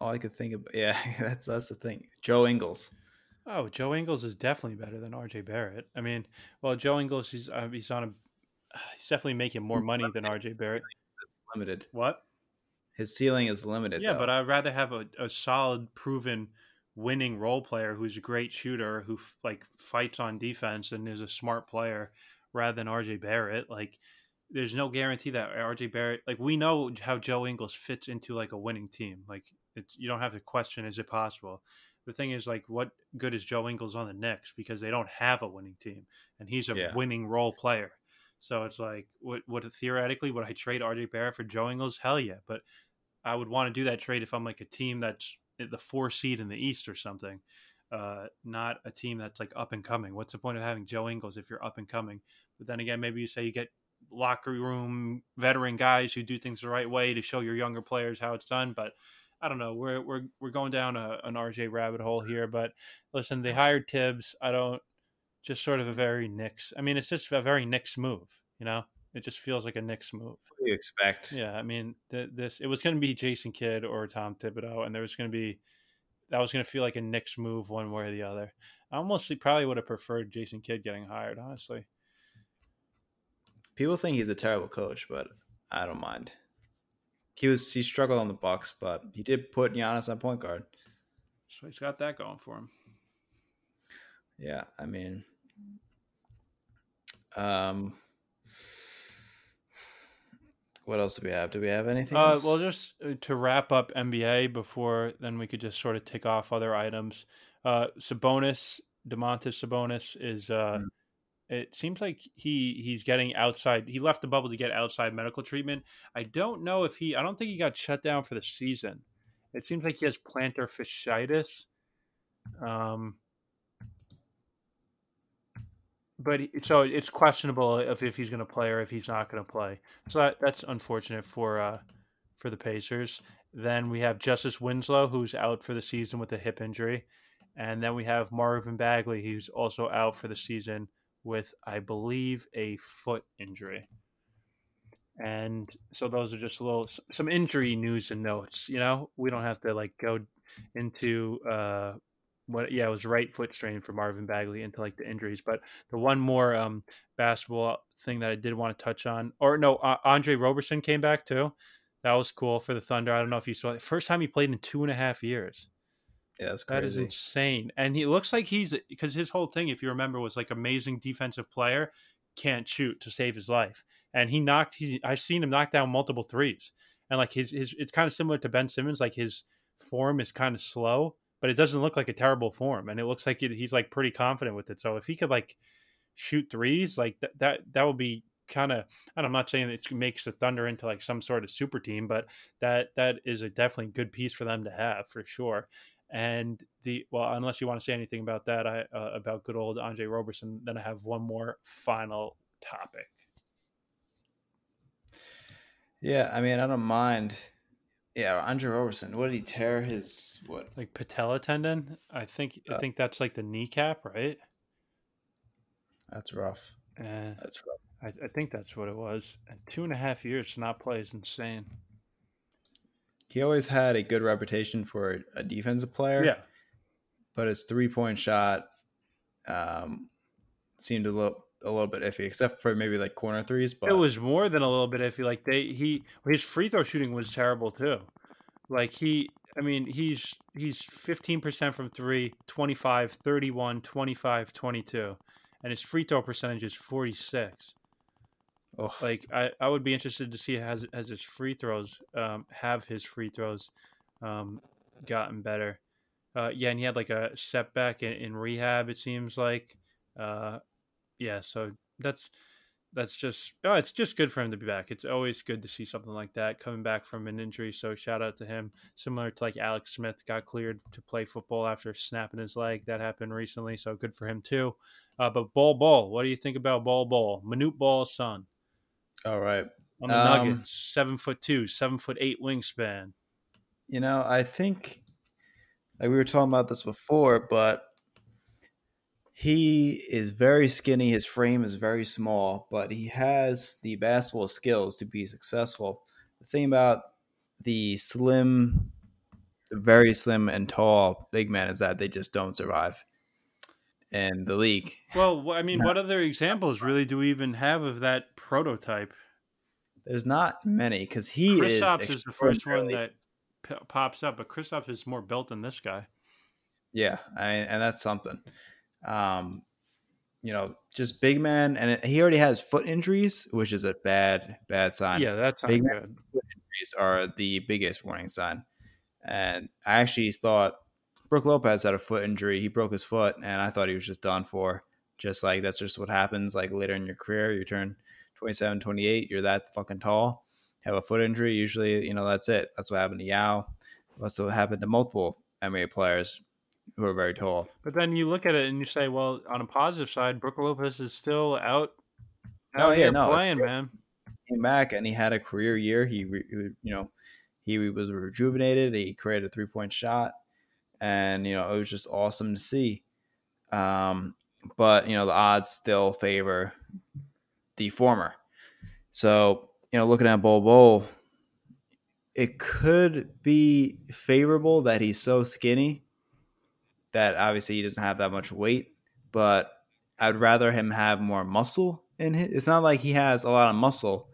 All I could think of, yeah, that's that's the thing. Joe Ingles. Oh, Joe Ingles is definitely better than RJ Barrett. I mean, well, Joe Ingles, he's uh, he's on a he's definitely making more money than RJ Barrett. Limited. What? His ceiling is limited. Yeah, though. but I'd rather have a, a solid, proven, winning role player who's a great shooter who f- like fights on defense and is a smart player, rather than RJ Barrett. Like, there's no guarantee that RJ Barrett. Like, we know how Joe Ingles fits into like a winning team. Like, it's you don't have to question is it possible. The thing is, like, what good is Joe Ingles on the Knicks because they don't have a winning team, and he's a Yeah. winning role player. So it's like, would, would theoretically would I trade RJ Barrett for Joe Ingles? Hell yeah, but I would want to do that trade if I'm like a team that's the four seed in the East or something, uh, not a team that's like up and coming. What's the point of having Joe Ingles if you're up and coming? But then again, maybe you say you get locker room veteran guys who do things the right way to show your younger players how it's done. But I don't know. We're we're we're going down a, an RJ rabbit hole here. But listen, they hired Thibs. I don't just sort of a very Knicks. I mean, it's just a very Knicks move. You know, it just feels like a Knicks move. what do you expect? Yeah, I mean, th- this it was going to be Jason Kidd or Tom Thibodeau, and there was going to be that was going to feel like a Knicks move one way or the other. I almost probably would have preferred Jason Kidd getting hired, honestly. People think he's a terrible coach, but I don't mind. He was he struggled on the Bucks, but he did put Giannis on point guard. So he's got that going for him. Yeah, I mean, um, what else do we have? Do we have anything? Uh, else? well, just uh, to wrap up NBA before then we could just sort of tick off other items. Uh, Sabonis, Domantas Sabonis is. Uh, Mm. It seems like he he's getting outside. He left the bubble to get outside medical treatment. I don't know if he. I don't think he got shut down for the season. It seems like he has plantar fasciitis. Um, but so it's questionable if, if he's going to play or if he's not going to play. So that, that's unfortunate for uh, for the Pacers. Then we have Justice Winslow, who's out for the season with a hip injury, and then we have Marvin Bagley, who's also out for the season with, I believe, a foot injury. And so those are just a little some injury news and notes. You know, we don't have to like go into uh, what yeah it was right foot strain for Marvin Bagley into like the injuries. But the one more um, basketball thing that I did want to touch on, or no, uh, Andre Roberson came back too. That was cool for the Thunder. I don't know if you saw it. First time he played in two and a half years. yeah, that's crazy. That is insane. And he looks like he's because his whole thing, if you remember, was like amazing defensive player, can't shoot to save his life. And he knocked. He, I've seen him knock down multiple threes. And like his his, it's kind of similar to Ben Simmons. Like his form is kind of slow, but it doesn't look like a terrible form, and it looks like he's like pretty confident with it. So if he could like shoot threes, like that that that would be kind of. And I'm not saying it makes the Thunder into like some sort of super team, but that that is a definitely good piece for them to have for sure. And the well, unless you want to say anything about that, I uh, about good old Andre Roberson, then I have one more final topic. Yeah, I mean, I don't mind. Yeah, Andre Roberson. What did he tear his what? Like patella tendon, I think I Uh, think that's like the kneecap, right? That's rough. And That's rough. I, I think that's what it was. And two and a half years to not play is insane. He always had a good reputation for a defensive player. Yeah. But his three point shot um, seemed a little a little bit iffy, except for maybe like corner threes. But it was more than a little bit iffy. Like they he his free throw shooting was terrible too. Like he I mean he's he's 15% from 3, 25, 31, 25, 22 and his free throw percentage is 46. oh, Like I, I would be interested to see has has his free throws um have his free throws um gotten better. Uh yeah, and he had like a setback in, in rehab it seems like. Uh yeah, so that's that's just oh, it's just good for him to be back. It's always good to see something like that coming back from an injury. So shout out to him. Similar to like Alex Smith got cleared to play football after snapping his leg. That happened recently, so good for him too. Uh, but Bol Bol, what do you think about Bol Bol? Manute Bol's son. All right. On the um, Nuggets, seven foot two, seven foot eight wingspan. You know, I think like we were talking about this before, but he is very skinny. His frame is very small, but he has the basketball skills to be successful. The thing about the slim, very slim and tall big man is that they just don't survive in the league. Well, I mean, what other examples really do we even have of that prototype? There's not many because he Kristaps is, is the first one that p- pops up, but Kristaps is more built than this guy. Yeah, I, and that's something. Um, you know, just big man, and he already has foot injuries, which is a bad, bad sign. Yeah, that's big man foot injuries are the biggest warning sign. And I actually thought Brook Lopez had a foot injury. He broke his foot, and I thought he was just done for. Just like that's just what happens. Like later in your career, you turn 27, 28, you're that fucking tall, have a foot injury. Usually, you know, that's it. That's what happened to Yao. That's what happened to multiple NBA players who are very tall. But then you look at it and you say, well, on a positive side, Brook Lopez is still out, out oh, yeah, no, playing, man. Came back and he had a career year. He, you know, he was rejuvenated. He created a three point shot, and you know it was just awesome to see. Um, but you know the odds still favor the former. So you know, looking at Bol Bol, it could be favorable that he's so skinny that obviously he doesn't have that much weight, but I'd rather him have more muscle in it. It's not like he has a lot of muscle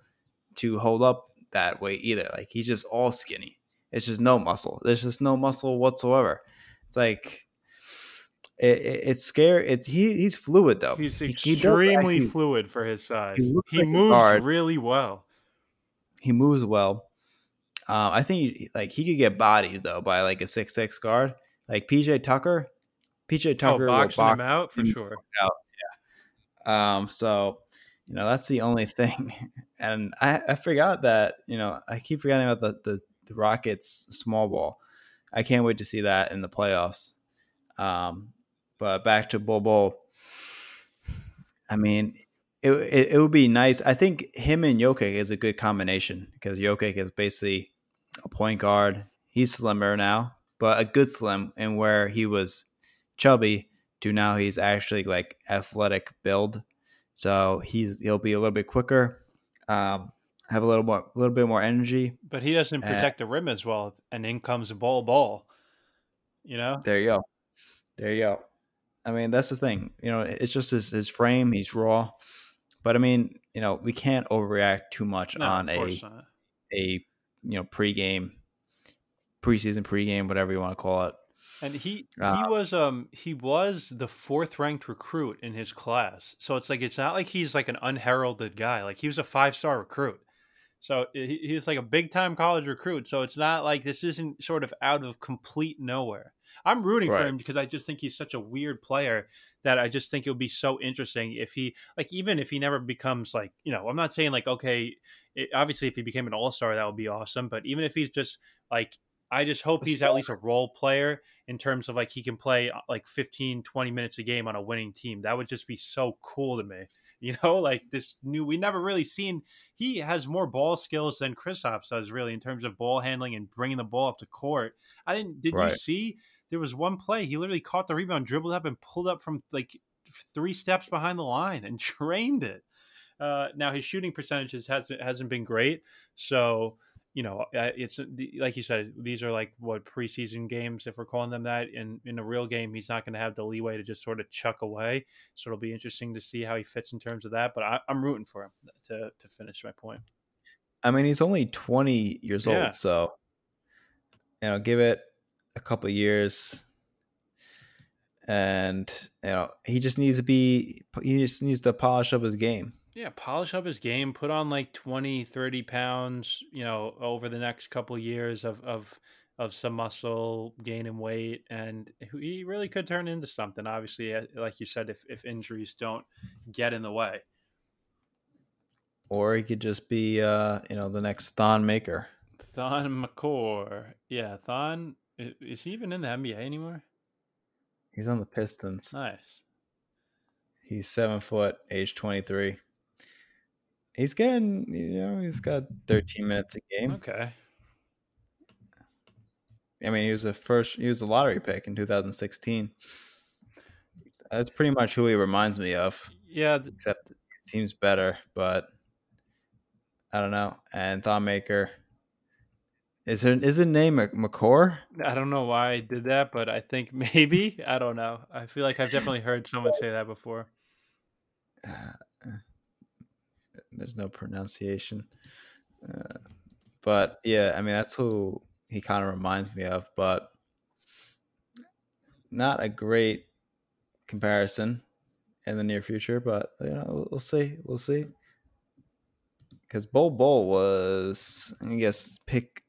to hold up that weight either. Like he's just all skinny. It's just no muscle. There's just no muscle whatsoever. It's like it, it, it's scary. It's he he's fluid though. He's extremely he fluid for his size. He, he like moves really well. He moves well. Um, I think like he could get bodied though by like a six six guard like PJ Tucker, PJ oh, Tucker oh, boxing box him out for sure. Out, yeah. Um. So you know that's the only thing, and I I forgot that you know I keep forgetting about the the, the Rockets small ball. I can't wait to see that in the playoffs. Um. But back to Bol Bol. I mean, it, it, it would be nice. I think him and Jokic is a good combination because Jokic is basically a point guard. He's slimmer now, but a good slim and where he was chubby to now he's actually like athletic build. So he's he'll be a little bit quicker, um, have a little more a little bit more energy. But he doesn't protect the rim as well, and in comes a Bol Bol. You know? There you go. There you go. I mean, that's the thing. You know, it's just his, his frame, he's raw. But I mean, you know, we can't overreact too much no, on a not. a you know pregame preseason, pregame, whatever you want to call it. And he uh, he was um he was the fourth ranked recruit in his class. So it's like it's not like he's like an unheralded guy. Like he was a five star recruit. So he, he's like a big time college recruit. So it's not like this isn't sort of out of complete nowhere. I'm rooting right. for him because I just think he's such a weird player that I just think it would be so interesting if he like even if he never becomes like you know I'm not saying like okay it, obviously if he became an all star that would be awesome but even if he's just like I just hope he's at least a role player in terms of like he can play uh, like 15, 20 minutes a game on a winning team. That would just be so cool to me. You know, like this new, we never really seen, he has more ball skills than Chris Kristaps does really in terms of ball handling and bringing the ball up to court. I didn't, did right. you see? There was one play, he literally caught the rebound, dribbled up and pulled up from like three steps behind the line and trained it. Uh, now his shooting percentages hasn't hasn't been great, so you know, uh, it's uh, like you said, these are like what preseason games, if we're calling them that. In in a real game, he's not going to have the leeway to just sort of chuck away. So it'll be interesting to see how he fits in terms of that. But I, am rooting for him to to finish my point. I mean, he's only 20 years yeah. old, so you know, give it a couple years, and you know, he just needs to be. He just needs to polish up his game. Yeah, polish up his game, put on like 20, 30 pounds, you know, over the next couple of years of of of some muscle, gaining weight, and he really could turn into something. Obviously, like you said, if if injuries don't get in the way. or he could just be, uh, you know, the next Thon Maker. Thon McCour. Yeah, Thon. Is he even in the NBA anymore? He's on the Pistons. Nice. He's seven foot, age 23. He's getting, you know, he's got 13 minutes a game. Okay. I mean, he was a first, he was a lottery pick in 2016. That's pretty much who he reminds me of. Yeah. Except it seems better, but I don't know. And Maker. Is it is it name McCour? I don't know why I did that, but I think maybe I don't know. I feel like I've definitely heard someone say that before. Uh, there's no pronunciation, uh, but yeah, I mean that's who he kind of reminds me of, but not a great comparison in the near future. But you know, we'll, we'll see, we'll see. Because Bol Bol was, I guess, pick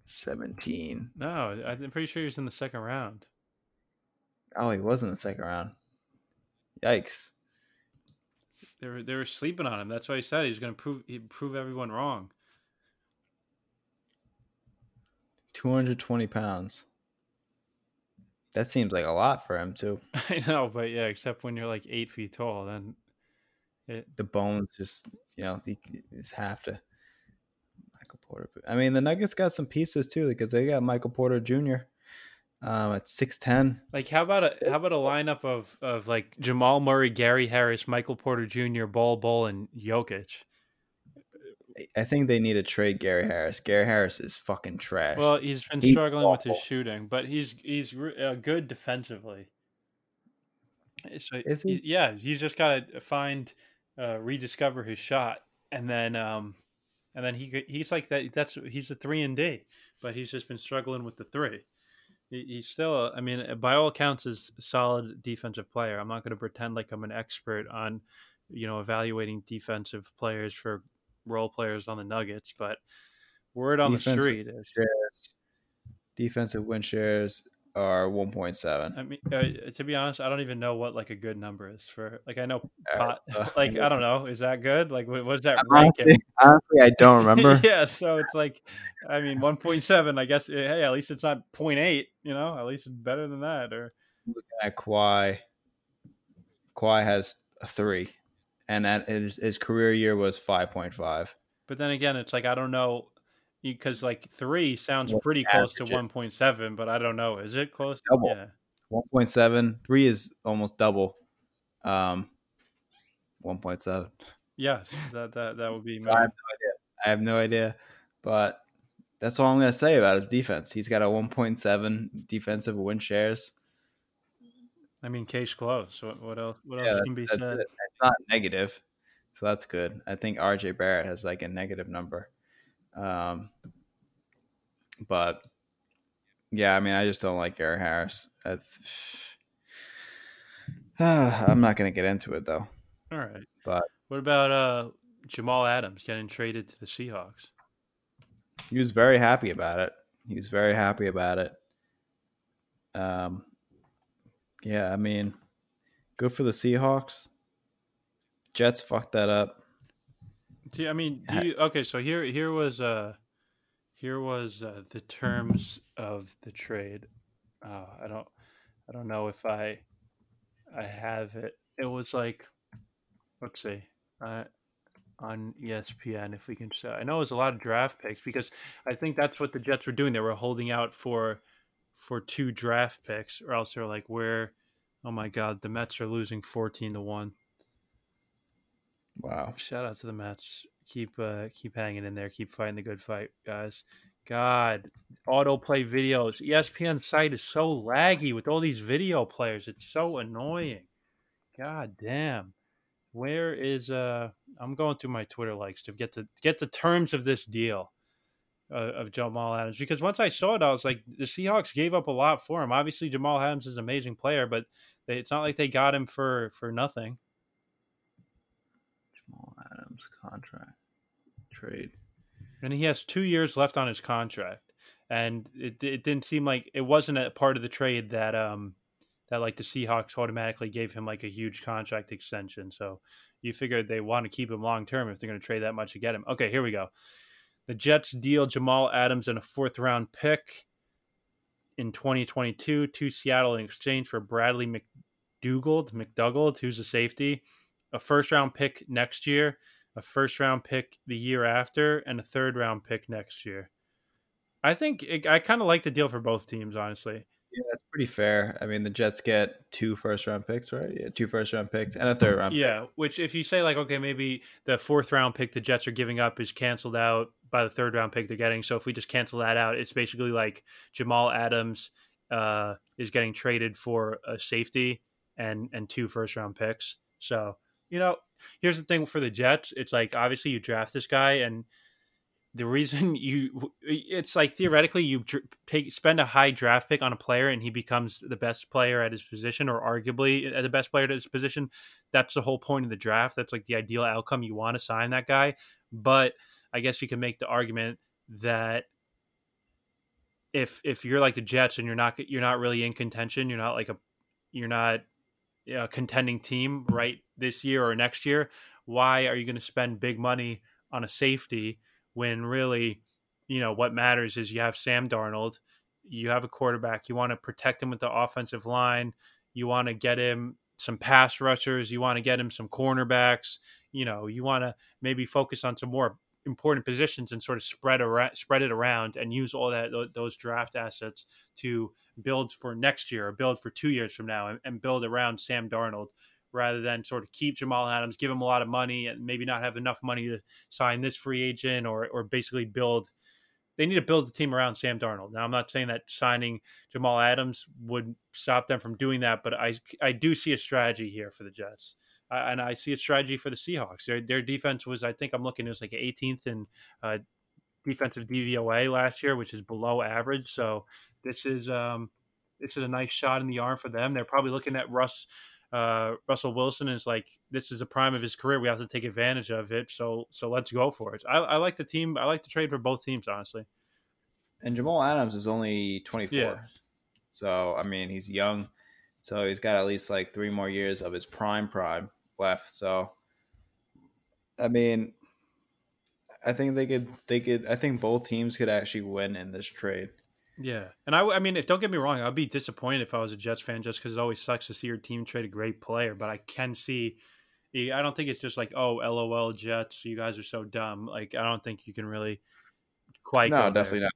17. No, I'm pretty sure he was in the second round. Oh, he was in the second round. Yikes. They were they were sleeping on him. That's why he said he's going to prove he prove everyone wrong. 220 pounds. That seems like a lot for him too. I know, but yeah, except when you're like eight feet tall, then it... the bones just you know he just have to. Michael Porter. I mean, the Nuggets got some pieces too because they got Michael Porter Jr. Um, at six ten. Like how about a how about a lineup of of like Jamal Murray, Gary Harris, Michael Porter Jr., Ball Bol, and Jokic. I think they need to trade Gary Harris. Gary Harris is fucking trash. Well, he's been he's struggling awful. with his shooting, but he's he's uh, good defensively. So he? yeah, he's just got to find uh, rediscover his shot, and then um, and then he he's like that. That's he's a three and D, but he's just been struggling with the three he's still i mean by all accounts is a solid defensive player. I'm not going to pretend like i'm an expert on you know evaluating defensive players for role players on the nuggets but word on defensive the street is shares, defensive win shares are 1.7 i mean uh, to be honest i don't even know what like a good number is for like i know pot, like i don't know. Is that good? Like what, what is that honestly, honestly i don't remember. Yeah so it's like i mean 1.7 i guess eh, hey at least it's not 0.8 you know? At least it's better than that or looking at Kawhi Kawhi has a three and that his, his career year was 5.5 but then again it's like i don't know because like three sounds pretty close to 1.7 but i don't know is it close? Double. Yeah. 1.7 3 is almost double um 1.7 yes that that, that would be so I, have no idea. I have no idea but that's all i'm going to say about his defense. He's got a 1.7 defensive win shares. I mean case close what, what else what yeah, else can be said? it. it's not negative so that's good. I think rj barrett has like a negative number um, but yeah, I mean, I just don't like Gary Harris. uh, I'm not going to get into it though. All right. But what about uh, Jamal Adams getting traded to the Seahawks? He was very happy about it. He was very happy about it. Um, yeah, I mean, good for the Seahawks. Jets fucked that up. Do you, I mean, do you, okay, so here here was uh here was uh, the terms of the trade. Uh, I don't I don't know if I I have it. It was like let's see. Uh, on ESPN if we can say. I know it was a lot of draft picks because I think that's what the Jets were doing. They were holding out for for two draft picks or else they're like where oh my god, the Mets are losing 14 to 1. Wow! Shout out to the Mets. Keep uh, keep hanging in there. Keep fighting the good fight, guys. God, autoplay videos. ESPN site is so laggy with all these video players. It's so annoying. God damn. Where is uh? I'm going through my Twitter likes to get to get the terms of this deal uh, of Jamal Adams because once I saw it, I was like, the Seahawks gave up a lot for him. Obviously, Jamal Adams is an amazing player, but they, it's not like they got him for for nothing. Contract trade. And he has two years left on his contract. And it, it didn't seem like it wasn't a part of the trade that um that like the Seahawks automatically gave him like a huge contract extension. So you figure they want to keep him long term if they're going to trade that much to get him. Okay, here we go. The Jets deal Jamal Adams and a fourth round pick in 2022 to Seattle in exchange for Bradley McDougald, McDougald, who's a safety, a first round pick next year, a first round pick the year after, and a third round pick next year. I think it, I kind of like the deal for both teams, honestly. Yeah, that's pretty fair. I mean, the Jets get two first round picks, right? Yeah, two first round picks and a third round. Yeah, pick. which if you say like, okay, maybe the fourth round pick the Jets are giving up is canceled out by the third round pick they're getting. So if we just cancel that out, it's basically like Jamal Adams uh, is getting traded for a safety and and two first round picks. So you know, here's the thing for the Jets. It's like obviously you draft this guy and the reason you it's like theoretically you take spend a high draft pick on a player and he becomes the best player at his position or arguably uh, the best player at his position that's the whole point of the draft that's like the ideal outcome you want to sign that guy but i guess you can make the argument that if if you're like the jets and you're not you're not really in contention you're not like a you're not a contending team right this year or next year why are you going to spend big money on a safety when really, you know, what matters is you have Sam Darnold, you have a quarterback, you want to protect him with the offensive line, you want to get him some pass rushers, you want to get him some cornerbacks, you know, you want to maybe focus on some more important positions and sort of spread around, spread it around and use all that those draft assets to build for next year or build for two years from now and, and build around Sam Darnold rather than sort of keep Jamal Adams, give him a lot of money, and maybe not have enough money to sign this free agent or or basically build. They need to build the team around Sam Darnold. Now, I'm not saying that signing Jamal Adams would stop them from doing that, but I I do see a strategy here for the Jets. and I see a strategy for the Seahawks. Their their defense was, I think, I'm looking, it was like 18th in uh, defensive DVOA last year, which is below average. So this is um, this is a nice shot in the arm for them. They're probably looking at Russ uh, Russell Wilson is like this is the prime of his career. We have to take advantage of it. So so let's go for it. I, I like the team. I like the trade for both teams, honestly. And Jamal Adams is only twenty four, yeah. so I mean he's young, so he's got at least like three more years of his prime prime left. So I mean, I think they could they could. I think both teams could actually win in this trade. Yeah, and I, I mean, if, don't get me wrong, I'd be disappointed if I was a Jets fan, just because it always sucks to see your team trade a great player. But I can see, I don't think it's just like, oh, lol, Jets, you guys are so dumb. Like, I don't think you can really quite. No, definitely there. not.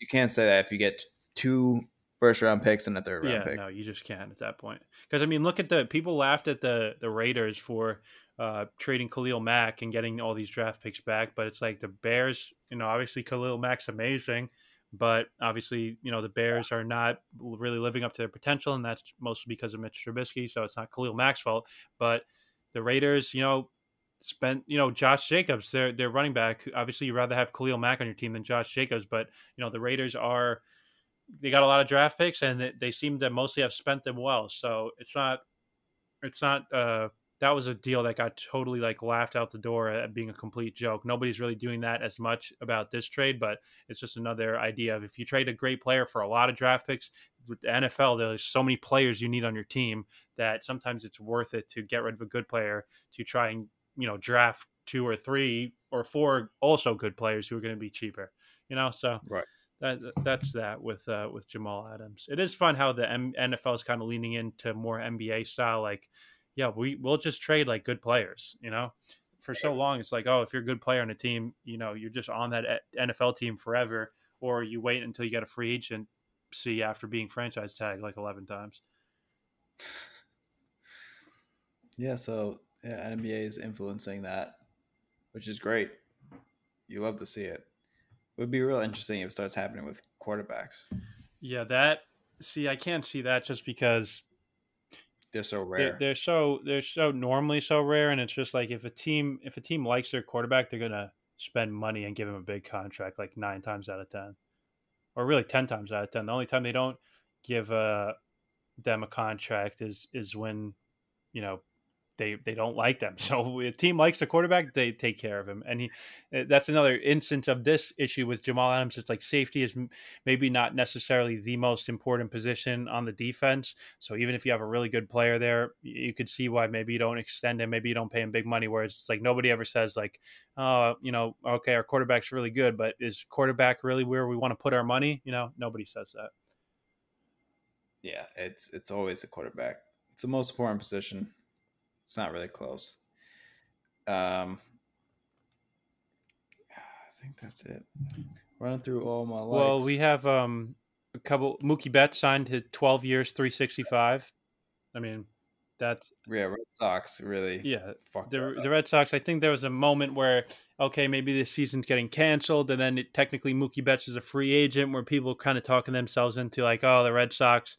You can't say that if you get two first round picks and a third round yeah, pick. No, you just can't at that point. Because I mean, look at the people laughed at the the Raiders for uh, trading Khalil Mack and getting all these draft picks back, but it's like the Bears. You know, obviously Khalil Mack's amazing but obviously, you know, the Bears are not really living up to their potential, and that's mostly because of Mitch Trubisky. So it's not Khalil Mack's fault. But the Raiders, you know, spent, you know, Josh Jacobs, their their running back. Obviously, you'd rather have Khalil Mack on your team than Josh Jacobs, but you know, the Raiders are they got a lot of draft picks, and they, they seem to mostly have spent them well. So it's not it's not uh that was a deal that got totally like laughed out the door at being a complete joke. Nobody's really doing that as much about this trade, but it's just another idea of if you trade a great player for a lot of draft picks with the NFL, there's so many players you need on your team that sometimes it's worth it to get rid of a good player to try and you know draft two or three or four also good players who are going to be cheaper. You know, so right. That, that's that with uh, with Jamal Adams. It is fun how the M- NFL is kind of leaning into more NBA style, like yeah, we we'll just trade like good players, you know. For so long, it's like, oh, if you're a good player on a team, you know, you're just on that eh, NFL team forever, or you wait until you get a free agent see after being franchise tagged like 11 times. Yeah, so yeah, NBA is influencing that, which is great. You love to see it. It would be real interesting if it starts happening with quarterbacks. Yeah, that see, I can't see that just because they're so rare. They're, they're, so they're so normally so rare, and it's just like if a team if a team likes their quarterback, they're gonna spend money and give him a big contract, like nine times out of ten, or really ten times out of ten. The only time they don't give uh, them a contract is is when you know they they don't like them. So a team likes the quarterback, they take care of him. And he eh, that's another instance of this issue with Jamal Adams. It's like safety is maybe not necessarily the most important position on the defense. So even if you have a really good player there, you could see why maybe you don't extend him, maybe you don't pay him big money. Whereas it's like nobody ever says like, oh, you know, okay, our quarterback's really good, but is quarterback really where we want to put our money? You know, nobody says that. Yeah, it's it's always a quarterback. It's the most important position it's not really close. Um, I think that's it. Running through all my likes. Well, we have um a couple. Mookie Betts signed to twelve years, three sixty five. I mean, that's yeah. Red Sox really. Yeah, the the Red Sox. I think there was a moment where okay, maybe this season's getting canceled, and then it, technically Mookie Betts is a free agent, where people kind of talking themselves into like, oh, the Red Sox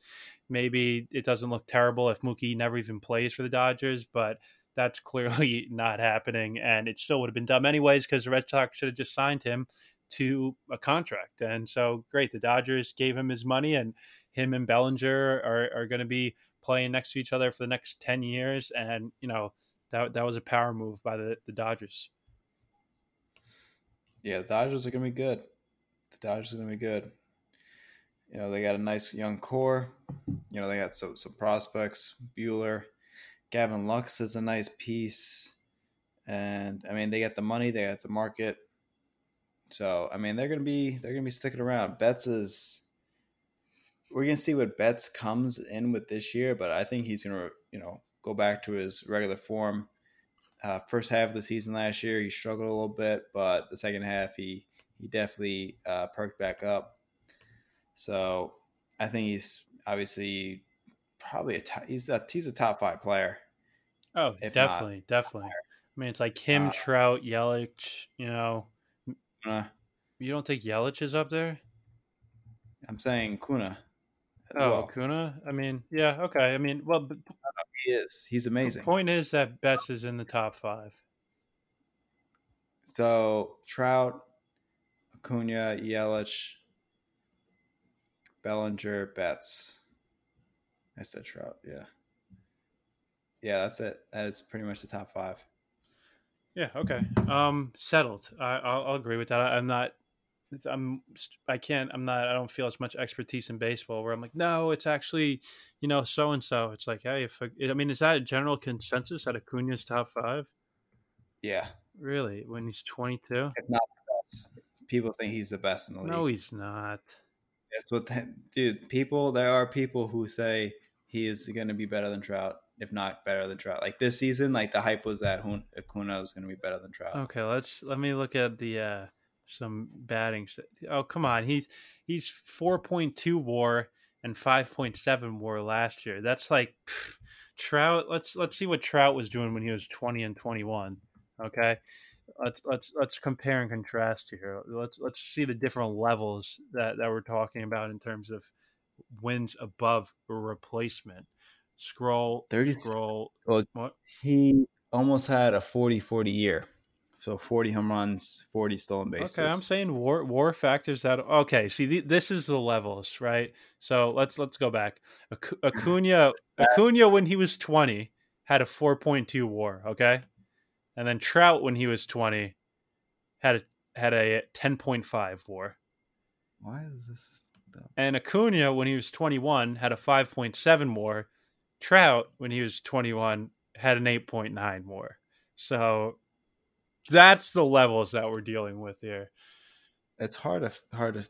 maybe it doesn't look terrible if Mookie never even plays for the Dodgers, but that's clearly not happening. And it still would have been dumb anyways because the Red Sox should have just signed him to a contract. And so, great. The Dodgers gave him his money, and him and Bellinger are, are going to be playing next to each other for the next 10 years. And, you know, that, that was a power move by the, the Dodgers. Yeah, the Dodgers are going to be good. The Dodgers are going to be good. You know, they got a nice young core. You know, they got some, some prospects. Buehler, Gavin Lux is a nice piece. And I mean, they got the money, they got the market. So I mean, they're gonna be they're gonna be sticking around. Betts is we're gonna see what Betts comes in with this year, but I think he's gonna you know go back to his regular form. Uh, first half of the season last year, he struggled a little bit, but the second half, he he definitely uh, perked back up. So I think he's obviously probably a top, he's the he's a top five player. Oh, definitely, definitely. I mean, it's like him, uh, Trout, Yelich. You know, uh, you don't think Yelich is up there? I'm saying Kuna. Oh, well. Kuna. I mean, yeah, okay. I mean, well, but, he is. He's amazing. The point is that Betts is in the top five. So Trout, Acuna, Yelich, Bellinger, Betts. I said Trout. Yeah. Yeah, that's it. That is pretty much the top five. Yeah. Okay. Um, settled. I, I'll, I'll agree with that. I, I'm not. I'm. I can't. I'm not. I don't feel as much expertise in baseball where I'm like, no, it's actually, you know, so and so. It's like, hey, if I, I mean, is that a general consensus that Acuna's top five? Yeah. Really? When he's 22? If not the best. People think he's the best in the league. No, he's not. That's what, that, dude. People, there are people who say he is going to be better than Trout, if not better than Trout. Like this season, like the hype was that Acuna was going to be better than Trout. Okay, let's let me look at the uh some batting. Oh, come on, he's he's four point two WAR and five point seven WAR last year. That's like pff, Trout. Let's let's see what Trout was doing when he was twenty and twenty one. Okay, let's let's let's compare and contrast here. Let's let's see the different levels that that we're talking about in terms of wins above replacement. Scroll 30 scroll. Well, what? He almost had a 40-40 year. So 40 home runs, 40 stolen bases. Okay, I'm saying war war factors that okay, see th- this is the levels, right? So let's let's go back. Acuna Acuna when he was 20 had a 4.2 war, okay? And then Trout when he was twenty had a had a ten point five WAR. Why is this? Dumb? And Acuna when he was twenty one had a five point seven WAR. Trout when he was twenty one had an eight point nine WAR. So that's the levels that we're dealing with here. It's hard to hard to.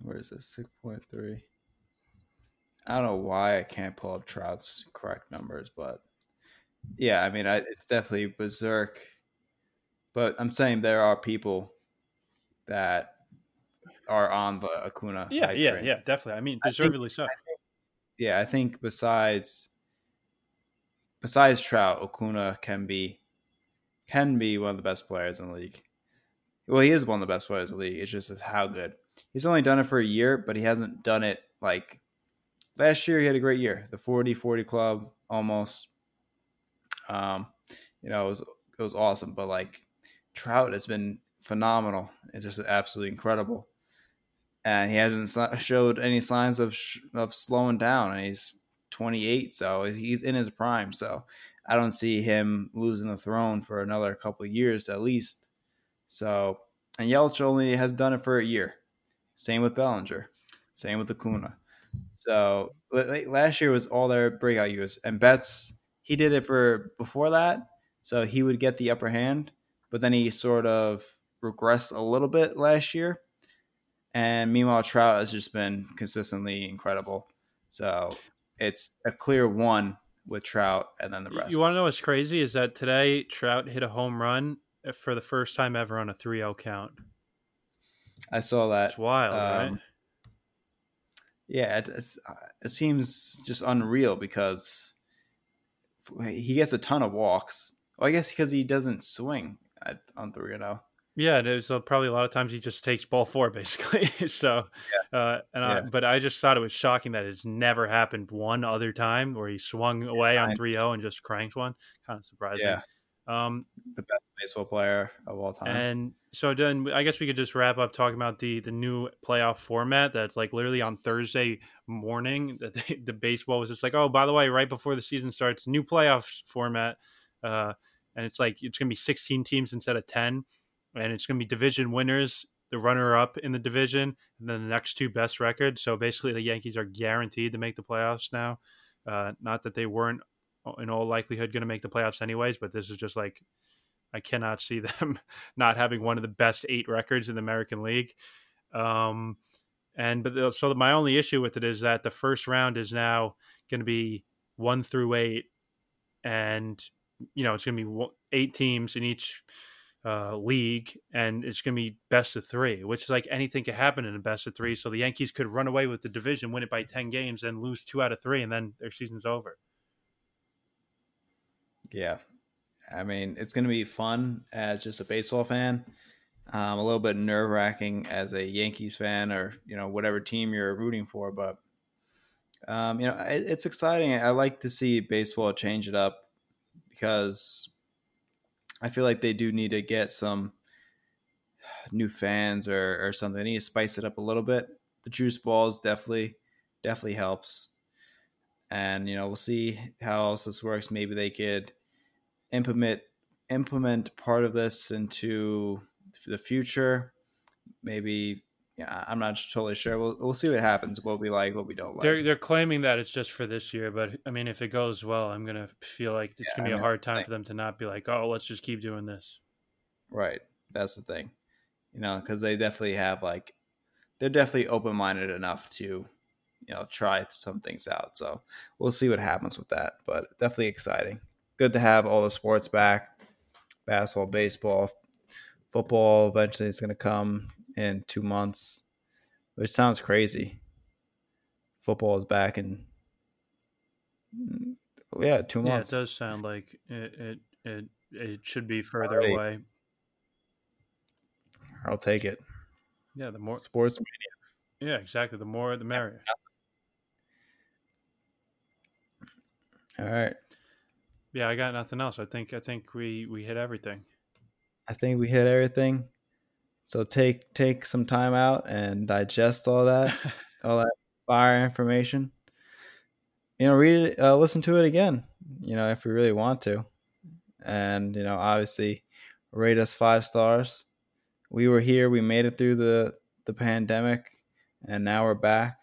Where is this? Six point three. I don't know why I can't pull up Trout's correct numbers, but yeah, I mean, I, it's definitely berserk. But I'm saying there are people that are on the Acuna. Yeah, yeah, train. yeah, definitely. I mean, deservedly I think, so. I think, yeah, I think besides besides Trout, Acuna can be can be one of the best players in the league. Well, he is one of the best players in the league. It's just how good. He's only done it for a year, but he hasn't done it like last year. He had a great year. The 40-40 club almost um, you know, it was it was awesome. But like Trout has been phenomenal. It's just absolutely incredible, and he hasn't showed any signs of of slowing down. And he's 28, so he's in his prime. So I don't see him losing the throne for another couple years at least. So, and Yelich only has done it for a year. Same with Bellinger. Same with Acuna. So last year was all their breakout years, and Betts he did it for before that, so he would get the upper hand, but then he sort of regressed a little bit last year. And meanwhile, Trout has just been consistently incredible. So it's a clear one with Trout, and then the rest. You want to know what's crazy is that today Trout hit a home run for the first time ever on a 3-0 count. I saw that. It's wild, um, right? Yeah, it, it seems just unreal because he gets a ton of walks. Well, I guess because he doesn't swing on 3 0. Yeah, there's probably a lot of times he just takes ball four basically. so, yeah. uh, and yeah. I, but I just thought it was shocking that it's never happened one other time where he swung yeah, away on 3-0 and just cranked one. Kind of surprising. Yeah. Um, the best baseball player of all time. And so then I guess we could just wrap up talking about the the new playoff format that's like literally on Thursday morning that the, the baseball was just like, oh, by the way, right before the season starts, new playoff format. Uh, and it's like it's going to be 16 teams instead of 10 and it's going to be division winners, the runner up in the division, and then the next two best records. So basically, the Yankees are guaranteed to make the playoffs now. Uh, not that they weren't in all likelihood going to make the playoffs anyways, but this is just like I cannot see them not having one of the best eight records in the American League. Um, and but so my only issue with it is that the first round is now going to be one through eight, and you know it's going to be eight teams in each uh, league, and it's going to be best of three, which is like anything could happen in a best of three. So the Yankees could run away with the division, win it by ten games, and lose two out of three, and then their season's over. Yeah, I mean it's going to be fun as just a baseball fan. Um, a little bit nerve wracking as a Yankees fan, or you know whatever team you're rooting for, but um, you know it, it's exciting. I like to see baseball change it up because I feel like they do need to get some new fans or, or something. They need to spice it up a little bit. The juice balls definitely definitely helps. And you know, we'll see how else this works. Maybe they could implement implement part of this into the future. Maybe yeah, I'm not totally sure. We'll we'll see what happens. What we like, what we don't like. They're they're claiming that it's just for this year, but I mean, if it goes well, I'm gonna feel like it's yeah, gonna be I mean, a hard time for them to not be like, oh, let's just keep doing this. Right. That's the thing, you know, because they definitely have like, they're definitely open minded enough to, you know, try some things out. So we'll see what happens with that. But definitely exciting. Good to have all the sports back, basketball, baseball, football. Eventually, it's gonna come in two months, which sounds crazy. Football is back in mm, yeah, two months. Yeah, it does sound like it it it, it should be further Alrighty. away. I'll take it. Yeah, the more sports media. Yeah, exactly. The more the merrier. All right. Yeah, I got nothing else. I think I think we we hit everything. I think we hit everything. So take take some time out and digest all that, all that fire information. You know, read it, uh, listen to it again. You know, if we really want to, and you know, obviously, rate us five stars. We were here. We made it through the the pandemic, and now we're back.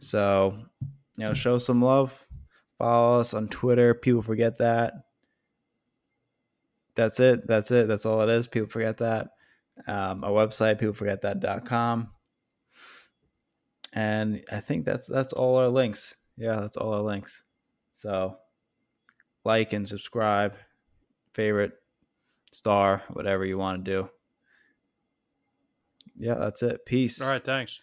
So, you know, show some love. Follow us on Twitter. People forget that. That's it. That's it. That's all it is. People forget that um, our website, peopleforgetthat.com. And I think that's that's all our links. Yeah, that's all our links. So like and subscribe, favorite, star, whatever you want to do. Yeah, that's it. Peace. All right, thanks.